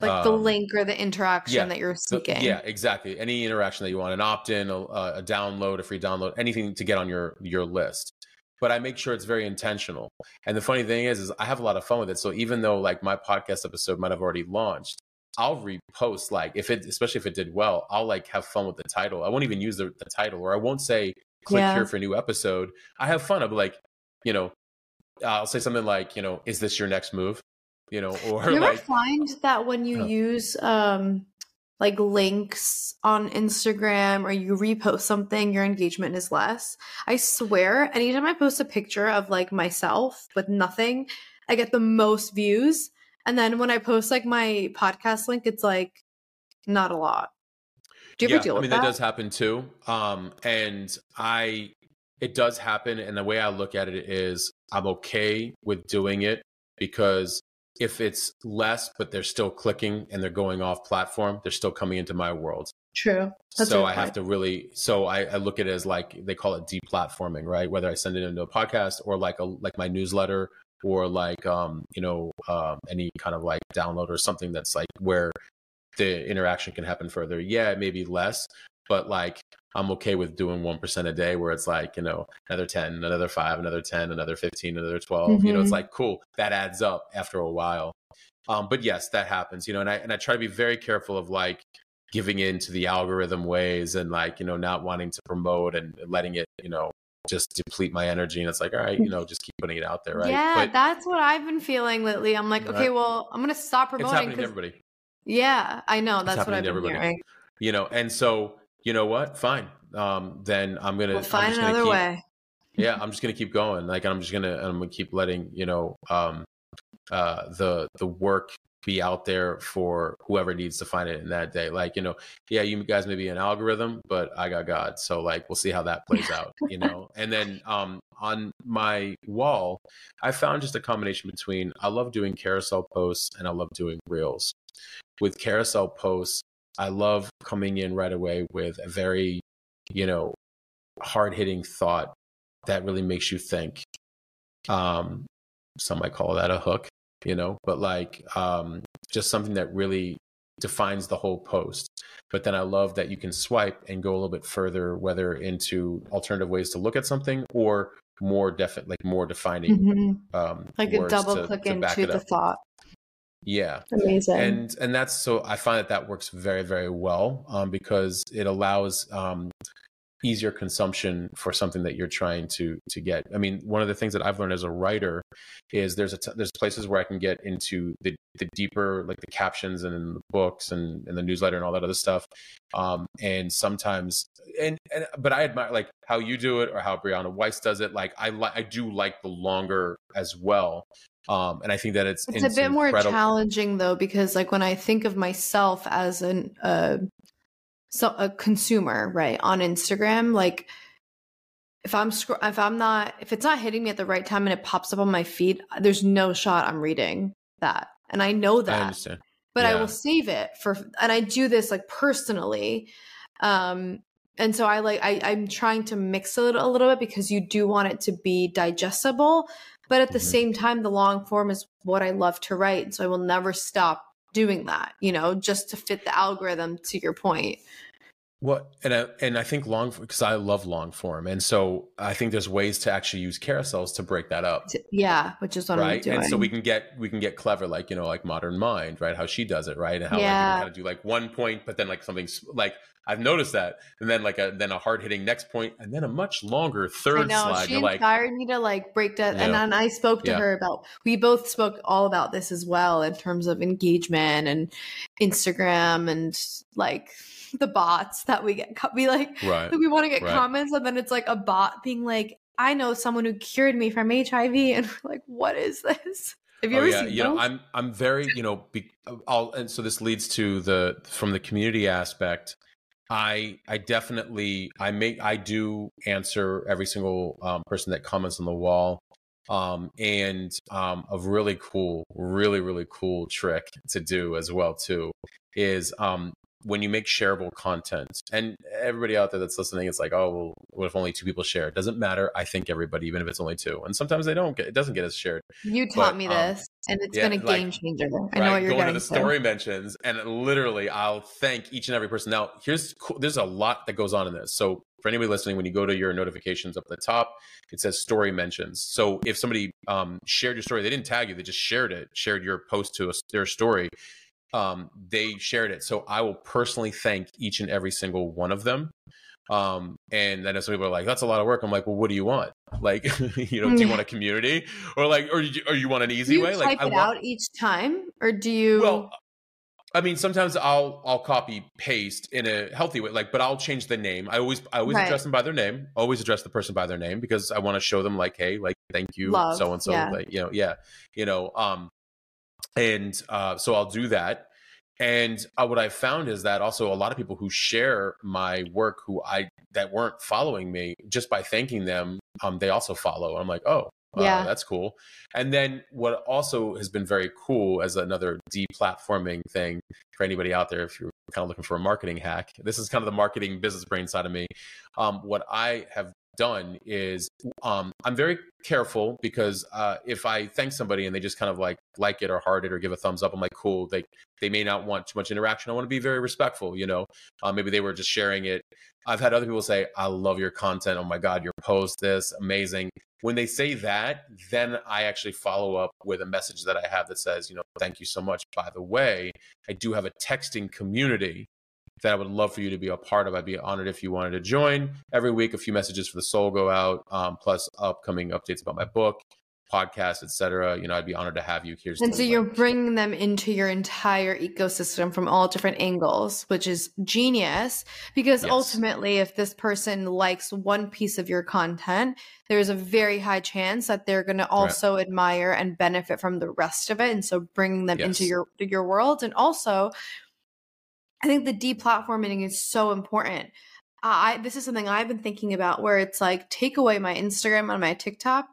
like the um, link or the interaction yeah, that you're seeking. yeah, exactly. Any interaction that you want, an opt-in, a, a download, a free download, anything to get on your your list. But I make sure it's very intentional. And the funny thing is, is I have a lot of fun with it. So even though like my podcast episode might have already launched, I'll repost like if it, especially if it did well, I'll like have fun with the title. I won't even use the, the title, or I won't say click Yeah. here for a new episode. I have fun. I'll be like, you know, I'll say something like, you know, is this your next move? You know, or you ever find that when you Uh. use um like links on Instagram or you repost something, your engagement is less? I swear, anytime I post a picture of like myself with nothing, I get the most views. And then when I post like my podcast link, it's like not a lot. Do you ever deal with that? I mean that? that does happen too. Um, and I, it does happen. And the way I look at it is, I'm okay with doing it because if it's less, but they're still clicking and they're going off platform, they're still coming into my world. True. That's so I have to really, so I, I look at it as like they call it deplatforming, right? Whether I send it into a podcast or like a like my newsletter or like um you know um any kind of like download or something that's like where the interaction can happen further. Yeah, it may be less, but like I'm okay with doing one percent a day, where it's like you know another ten, another five, another ten, another fifteen, another 12 You know, it's Mhm. like cool. That adds up after a while. Um, but yes, that happens. You know, and I and I try to be very careful of like giving in to the algorithm ways and like you know not wanting to promote and letting it you know just deplete my energy and it's like all right you know just keep putting it out there right Yeah, but that's what I've been feeling lately. I'm like, okay, well, I'm gonna stop promoting it's happening to everybody yeah, I know. That's what I've been everybody. hearing. you know and so you know what? Fine. Um then i'm gonna We'll I'm find gonna another keep- way. yeah [laughs] i'm just gonna keep going. Like i'm just gonna i'm gonna keep letting you know um uh the the work be out there for whoever needs to find it in that day. Like you know yeah you guys may be an algorithm but i got god. So like we'll see how that plays out you know? [laughs] And then um on my wall i found just a combination between i love doing carousel posts and i love doing reels. With carousel posts i love coming in right away with a very you know hard hitting thought that really makes you think um some might call that a hook you know but like um just something that really defines the whole post but then i love that you can swipe and go a little bit further whether into alternative ways to look at something or more definite like more defining Mhm. um Like a double to- click to into the up. thought. Yeah Amazing. and and that's so i find that that works very very well um, because it allows um, easier consumption for something that you're trying to to get i mean one of the things that i've learned as a writer is there's a t- there's places where i can get into the the deeper like the captions and the books and, and the newsletter and all that other stuff um and sometimes and, and but i admire like how you do it or how Brianna Wiest does it like i like i do like the longer as well um and i think that it's it's a bit more challenging though, because like when I think of myself as an uh, so a consumer, right, on Instagram, like if I'm scro- if I'm not if it's not hitting me at the right time and it pops up on my feed, there's no shot I'm reading that, and I know i that. understand but I will save it for and I do this like personally. Um and so I like I I'm trying to mix it a little bit because you do want it to be digestible, but at the Mhm. same time, the long form is what I love to write, so I will never stop doing that. You know, just to fit the algorithm. To your point, Well, and I, and I think long because I love long form, and so I think there's ways to actually use carousels to break that up, yeah, which is what I'm right? doing. And so we can get we can get clever, like you know, like Modern Mind, right? How she does it, right? And how like, you Yeah. can kind of do like one point, but then like something like I've noticed that, and then like a then a hard hitting next point, and then a much longer I third know slide. she You're like, inspired me to like break that, and then I spoke to Yeah. her about. We both spoke all about this as well in terms of engagement and Instagram and like [laughs] the bots that we get. We like right, we want to get Right. comments, and then it's like a bot being like, "I know someone who cured me from HIV," [laughs] and we're like, "What is this?" Have you oh ever yeah, seen you know. I'm I'm very you know, be, I'll and so this leads to the from the community aspect. I I definitely I make I do answer every single um, person that comments on the wall. Um, and um, a really cool, really really cool trick to do as well too is um, when you make shareable content. And everybody out there that's listening, it's like, oh, well, what if only two people share? It doesn't matter. I think everybody, even if it's only two, and sometimes they don't get it doesn't get as shared. you taught but, me um, this, and it's yeah, been a like- game changer. I know right? what you're Go to the to. story mentions, and literally, I'll thank each and every person. Now, here's. There's a lot that goes on in this. So, for anybody listening, when you go to your notifications up at the top, it says story mentions. So, if somebody um, shared your story, they didn't tag you; they just shared it, shared your post to a, their story. Um, they shared it. So, I will personally thank each and every single one of them. Um, and then some people are like, "That's a lot of work." I'm like, "Well, what do you want? [laughs] Like, [laughs] you know, do you want a [laughs] community, or like, or you, or you want an easy way? Like, I it want." out each time, or do you? Well, I mean, sometimes I'll I'll copy paste in a healthy way, like, but I'll change the name. I always I always Right. address them by their name. Always address the person by their name because I want to show them like, hey, like, thank you, so and so, yeah. like, you know, yeah, you know, um, and uh, so I'll do that. And uh, what I found is that also a lot of people who share my work, who I that weren't following me, just by thanking them, um, they also follow. I'm like, oh, uh, Yeah. that's cool. And then what also has been very cool as another deplatforming thing for anybody out there, if you're kind of looking for a marketing hack, this is kind of the marketing business brain side of me. Um, what I have done is um, I'm very careful because uh, if I thank somebody and they just kind of like like it or heart it or give a thumbs up, I'm like, cool. They they may not want too much interaction. I want to be very respectful. You know, uh, maybe they were just sharing it. I've had other people say, I love your content. Oh my God, your post, this amazing. When they say that, then I actually follow up with a message that I have that says, you know, thank you so much. By the way, I do have a texting community that I would love for you to be a part of. I'd be honored if you wanted to join. Every week, a few messages for the soul go out, um, plus upcoming updates about my book, podcast, etc. You know, I'd be honored to have you. here. and so you're bringing them into your entire ecosystem from all different angles, which is genius. Because Yes. ultimately, if this person likes one piece of your content, there's a very high chance that they're going to also admire and benefit from the rest of it. And so bringing them into your your world, and also, I think the deplatforming is so important. I this is something I've been thinking about, where it's like take away my Instagram and my TikTok.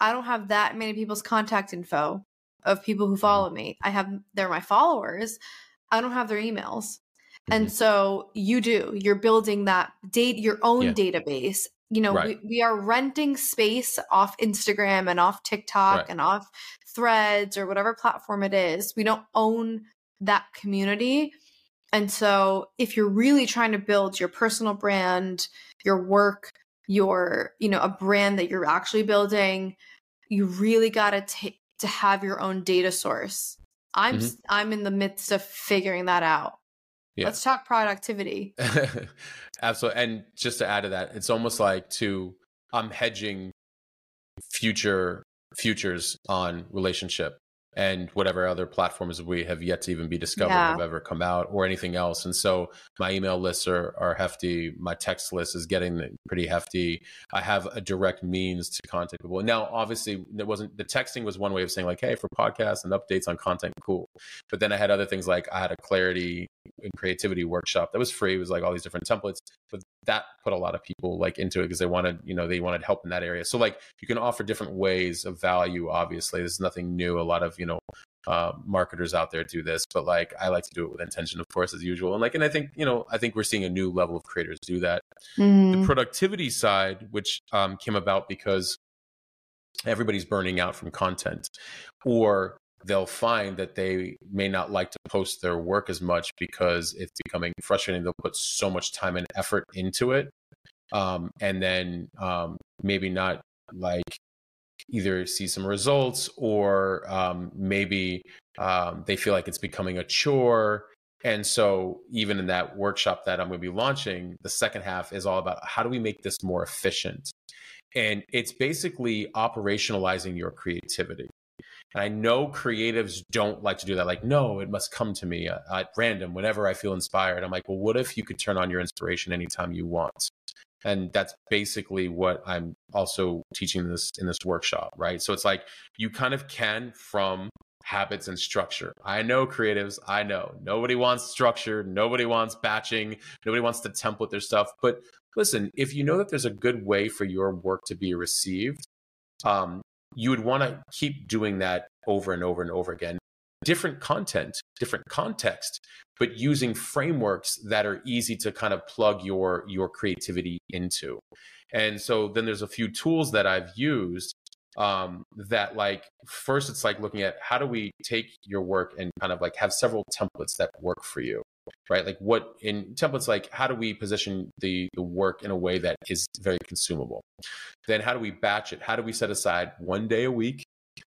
I don't have that many people's contact info of people Mm-hmm. who follow me. I have they're my followers. I don't have their emails. And Mhm. so you do. You're building that date your own Yeah. database. You know, Right. we, we are renting space off Instagram and off TikTok Right. and off threads or whatever platform it is. We don't own that community. And so if you're really trying to build your personal brand, your work, your, you know, a brand that you're actually building, you really got to take to have your own data source. I'm Mhm. s I'm in the midst of figuring that out. Yeah. Let's talk productivity. [laughs] Absolutely. And just to add to that, it's almost like to I'm hedging future futures on relationship and whatever other platforms we have yet to even be discovered Yeah. have ever come out or anything else. And so my email lists are, are hefty. My text list is getting pretty hefty. I have a direct means to contact people. Now, obviously, there wasn't the texting was one way of saying like, hey, for podcasts and updates on content, cool. But then I had other things like I had a clarity and creativity workshop that was free. It was like all these different templates, but that put a lot of people like into it because they wanted, you know, they wanted help in that area. So like you can offer different ways of value. Obviously, there's nothing new. A lot of you know uh, marketers out there do this, but like I like to do it with intention, of course, as usual. And like, and I think you know, I think we're seeing a new level of creators do that. Mm. The productivity side, which um, came about because everybody's burning out from content, or they'll find that they may not like to post their work as much because it's becoming frustrating. They'll put so much time and effort into it, um, and then um, maybe not like either see some results or um, maybe um, they feel like it's becoming a chore. And so, even in that workshop that I'm going to be launching, the second half is all about how do we make this more efficient? And it's basically operationalizing your creativity. And I know creatives don't like to do that. Like, no, it must come to me at, random whenever I feel inspired. I'm like, well, what if you could turn on your inspiration anytime you want? and that's basically what i'm also teaching this in this workshop right? So it's like you kind of can from habits and structure. I know creatives. I know. Nobody wants structure. Nobody wants batching. Nobody wants to template their stuff. But listen if you know that there's a good way for your work to be received um, you would want to keep doing that over and over and over again different content, different context, but using frameworks that are easy to kind of plug your your creativity into. And so then there's a few tools that I've used um, that like first it's like looking at how do we take your work and kind of like have several templates that work for you right? Like what in templates like how do we position the the work in a way that is very consumable? Then how do we batch it? How do we set aside one day a week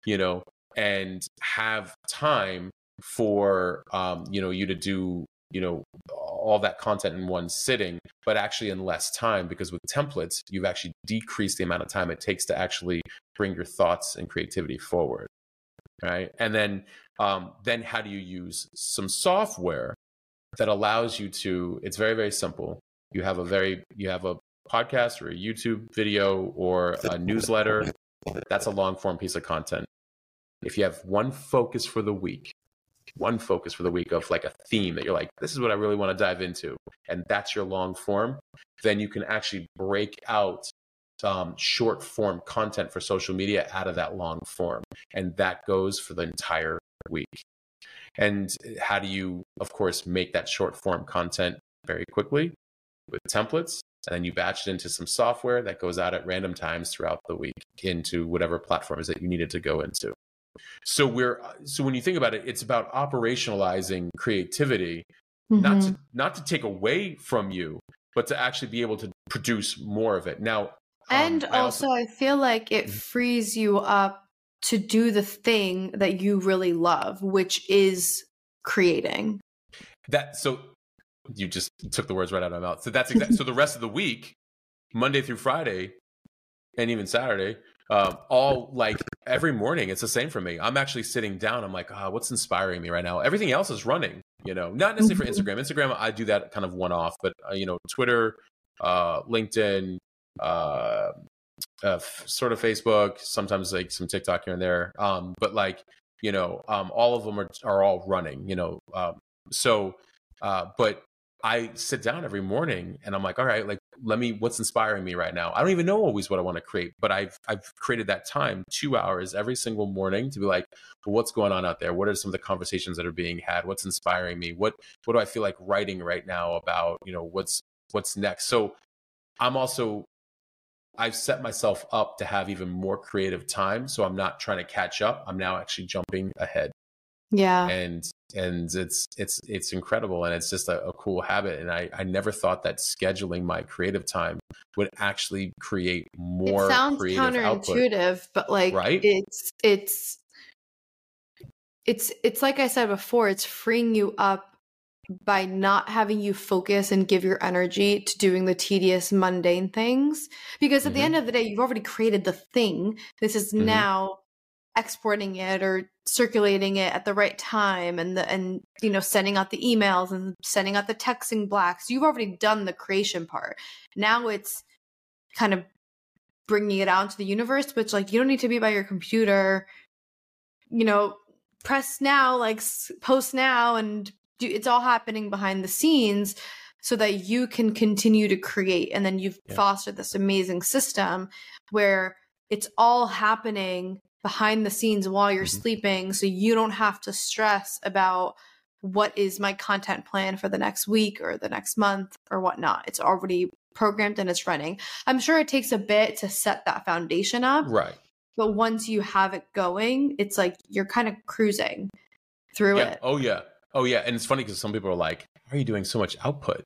you know and have time for um, you know you to do you know all that content in one sitting but actually in less time? Because with templates you've actually decreased the amount of time it takes to actually bring your thoughts and creativity forward right? And then um, then how do you use some software that allows you to it's very very simple you have a very you have a podcast or a youtube video or a newsletter that's a long form piece of content if you have one focus for the week, one focus for the week of like a theme that you're like, this is what I really want to dive into, and that's your long form, then you can actually break out um, short form content for social media out of that long form. And that goes for the entire week. And how do you, of course, make that short form content very quickly with templates? And then you batch it into some software that goes out at random times throughout the week into whatever platforms that you needed to go into. So we're so when you think about it, it's about operationalizing creativity, mm-hmm. not to not to take away from you, but to actually be able to produce more of it. Now, um, and I also, also I feel like it mm-hmm. frees you up to do the thing that you really love, which is creating. That so you just took the words right out of my mouth. So that's exactly so the rest of the week, Monday through Friday, and even Saturday, um, all like every morning it's the same for me i'm actually sitting down i'm like oh, what's inspiring me right now everything else is running you know not necessarily for mm-hmm. instagram instagram i do that kind of one off but uh, you know twitter uh, linkedin uh, uh, sort of facebook sometimes like some tiktok here and there um, but like you know um, all of them are, are all running you know um, so uh, but I sit down every morning and I'm like, all right, like let me what's inspiring me right now. I don't even know always what I want to create, but I've I've created that time, two hours every single morning to be like, what's going on out there? What are some of the conversations that are being had? What's inspiring me? What what do I feel like writing right now about, you know, what's what's next? So I'm also I've set myself up to have even more creative time. So I'm not trying to catch up. I'm now actually jumping ahead. Yeah. And and it's it's it's incredible and it's just a, a, cool habit and I, I never thought that scheduling my creative time would actually create more it sounds counterintuitive output. but like right? it's it's it's it's like i said before it's freeing you up by not having you focus and give your energy to doing the tedious mundane things. Because at mm-hmm. the end of the day you've already created the thing. This is mm-hmm. now exporting it or circulating it at the right time and the and you know sending out the emails and sending out the texting blacks. You've already done the creation part. Now it's kind of bringing it out into the universe which like you don't need to be by your computer. You know press now like post now and it's all happening behind the scenes so that you can continue to create and then you've yeah. fostered this amazing system where it's all happening behind the scenes while you're Mhm. sleeping so you don't have to stress about what is my content plan for the next week or the next month or whatnot. It's already programmed and it's running. I'm sure it takes a bit to set that foundation up, Right. but once you have it going, it's like you're kind of cruising through Yeah. it. Oh yeah. Oh yeah. And it's funny because some people are like, "Why are you doing so much output?"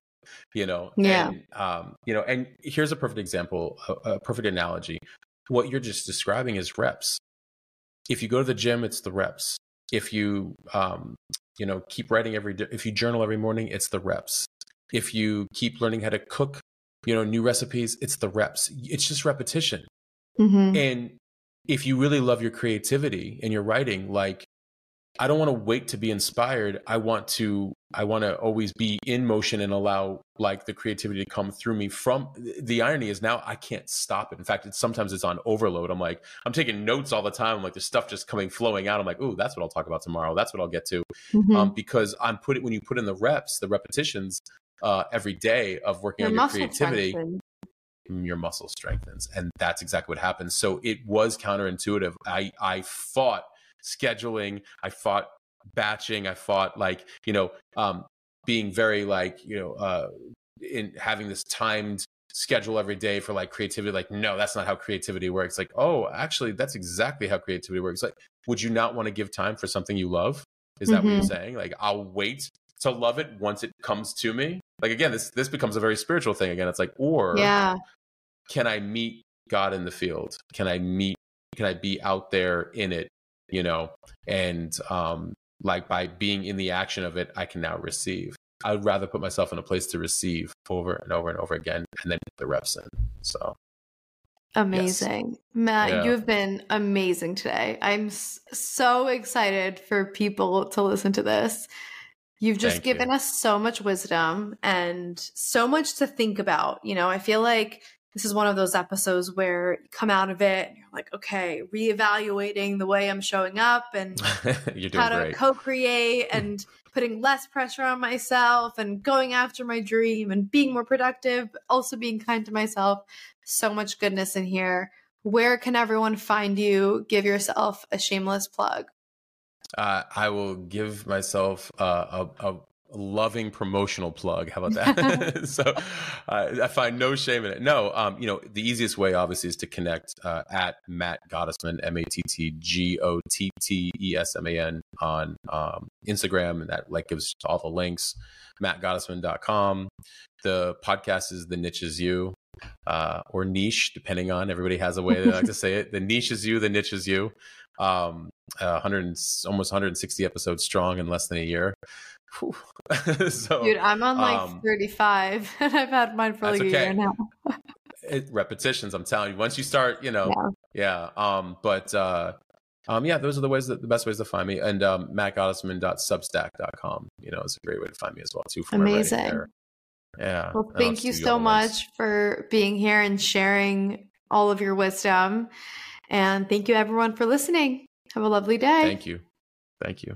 You know. Yeah. And, um. You know. And here's a perfect example, a, a perfect analogy. What you're just describing is reps. If you go to the gym, it's the reps. If you, um, you know, keep writing every day, if you journal every morning, it's the reps. If you keep learning how to cook, you know, new recipes, it's the reps. It's just repetition. Mhm. And if you really love your creativity and your writing, like I don't want to wait to be inspired. I want to I want to always be in motion and allow like the creativity to come through me from the irony is now I can't stop it. In fact, it's sometimes it's on overload. I'm like, I'm taking notes all the time. I'm like, there's stuff just coming flowing out. I'm like, oh, that's what I'll talk about tomorrow. That's what I'll get to. Mhm. Um, because I'm putting when you put in the reps, the repetitions uh, every day of working Your on your creativity, strengthens. your muscle strengthens and that's exactly what happens so it was counterintuitive i i fought scheduling i fought batching i fought like you know um being very like you know uh in having this timed schedule every day for like creativity like no that's not how creativity works. Like oh actually that's exactly how creativity works. Like would you not want to give time for something you love? Is that what you're Mhm. saying? Like i'll wait to love it once it comes to me. Like again this this becomes a very spiritual thing again. It's like or Yeah. can I meet God in the field? Can I meet, can I be out there in it, you know? And um, like by being in the action of it, I can now receive. I'd rather put myself in a place to receive over and over and over again and then put the reps in. So Amazing. Matt, Yeah. you have been amazing today. I'm so excited for people to listen to this. You've just Thank you. given us so much wisdom and so much to think about. You know, I feel like this is one of those episodes where you come out of it and you're like, okay, reevaluating the way I'm showing up and [laughs] you're doing how to great. co-create [laughs] and putting less pressure on myself and going after my dream and being more productive but also being kind to myself. So much goodness in here. Where can everyone find you? Give yourself a shameless plug. Uh, I will give myself uh, a, a loving promotional plug. How about that? [laughs] [laughs] so uh, I find no shame in it. No, um, you know, the easiest way obviously is to connect uh, at Matt Gottesman, M A T T G O T T E S M A N on um, Instagram. And that like gives all the links, mattgottesman.com. The podcast is The Niche is You. Uh, or niche, depending on everybody has a way they like to say it. The niche is you, the niche is you um, uh, 100 almost 160 episodes strong in less than a year. [laughs] So dude i'm on like um, 35 [laughs] and i've had mine for like a year okay. now [laughs] it, repetitions. I'm telling you, once you start, you know, yeah. Um, but uh, um, yeah, those are the ways that the best ways to find me. And um, you know, is a great way to find me as well too. from my writing Amazing. Yeah. well thank you so all the links. much for being here and sharing all of your wisdom and thank you everyone for listening have a lovely day Thank you. Thank you.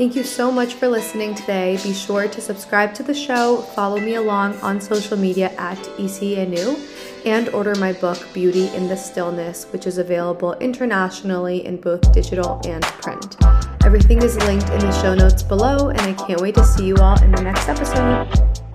Thank you so much for listening today. Be sure to subscribe to the show, follow me along on social media at icietnu, and order my book, Beauty in the Stillness, which is available internationally in both digital and print. Everything is linked in the show notes below, and I can't wait to see you all in the next episode.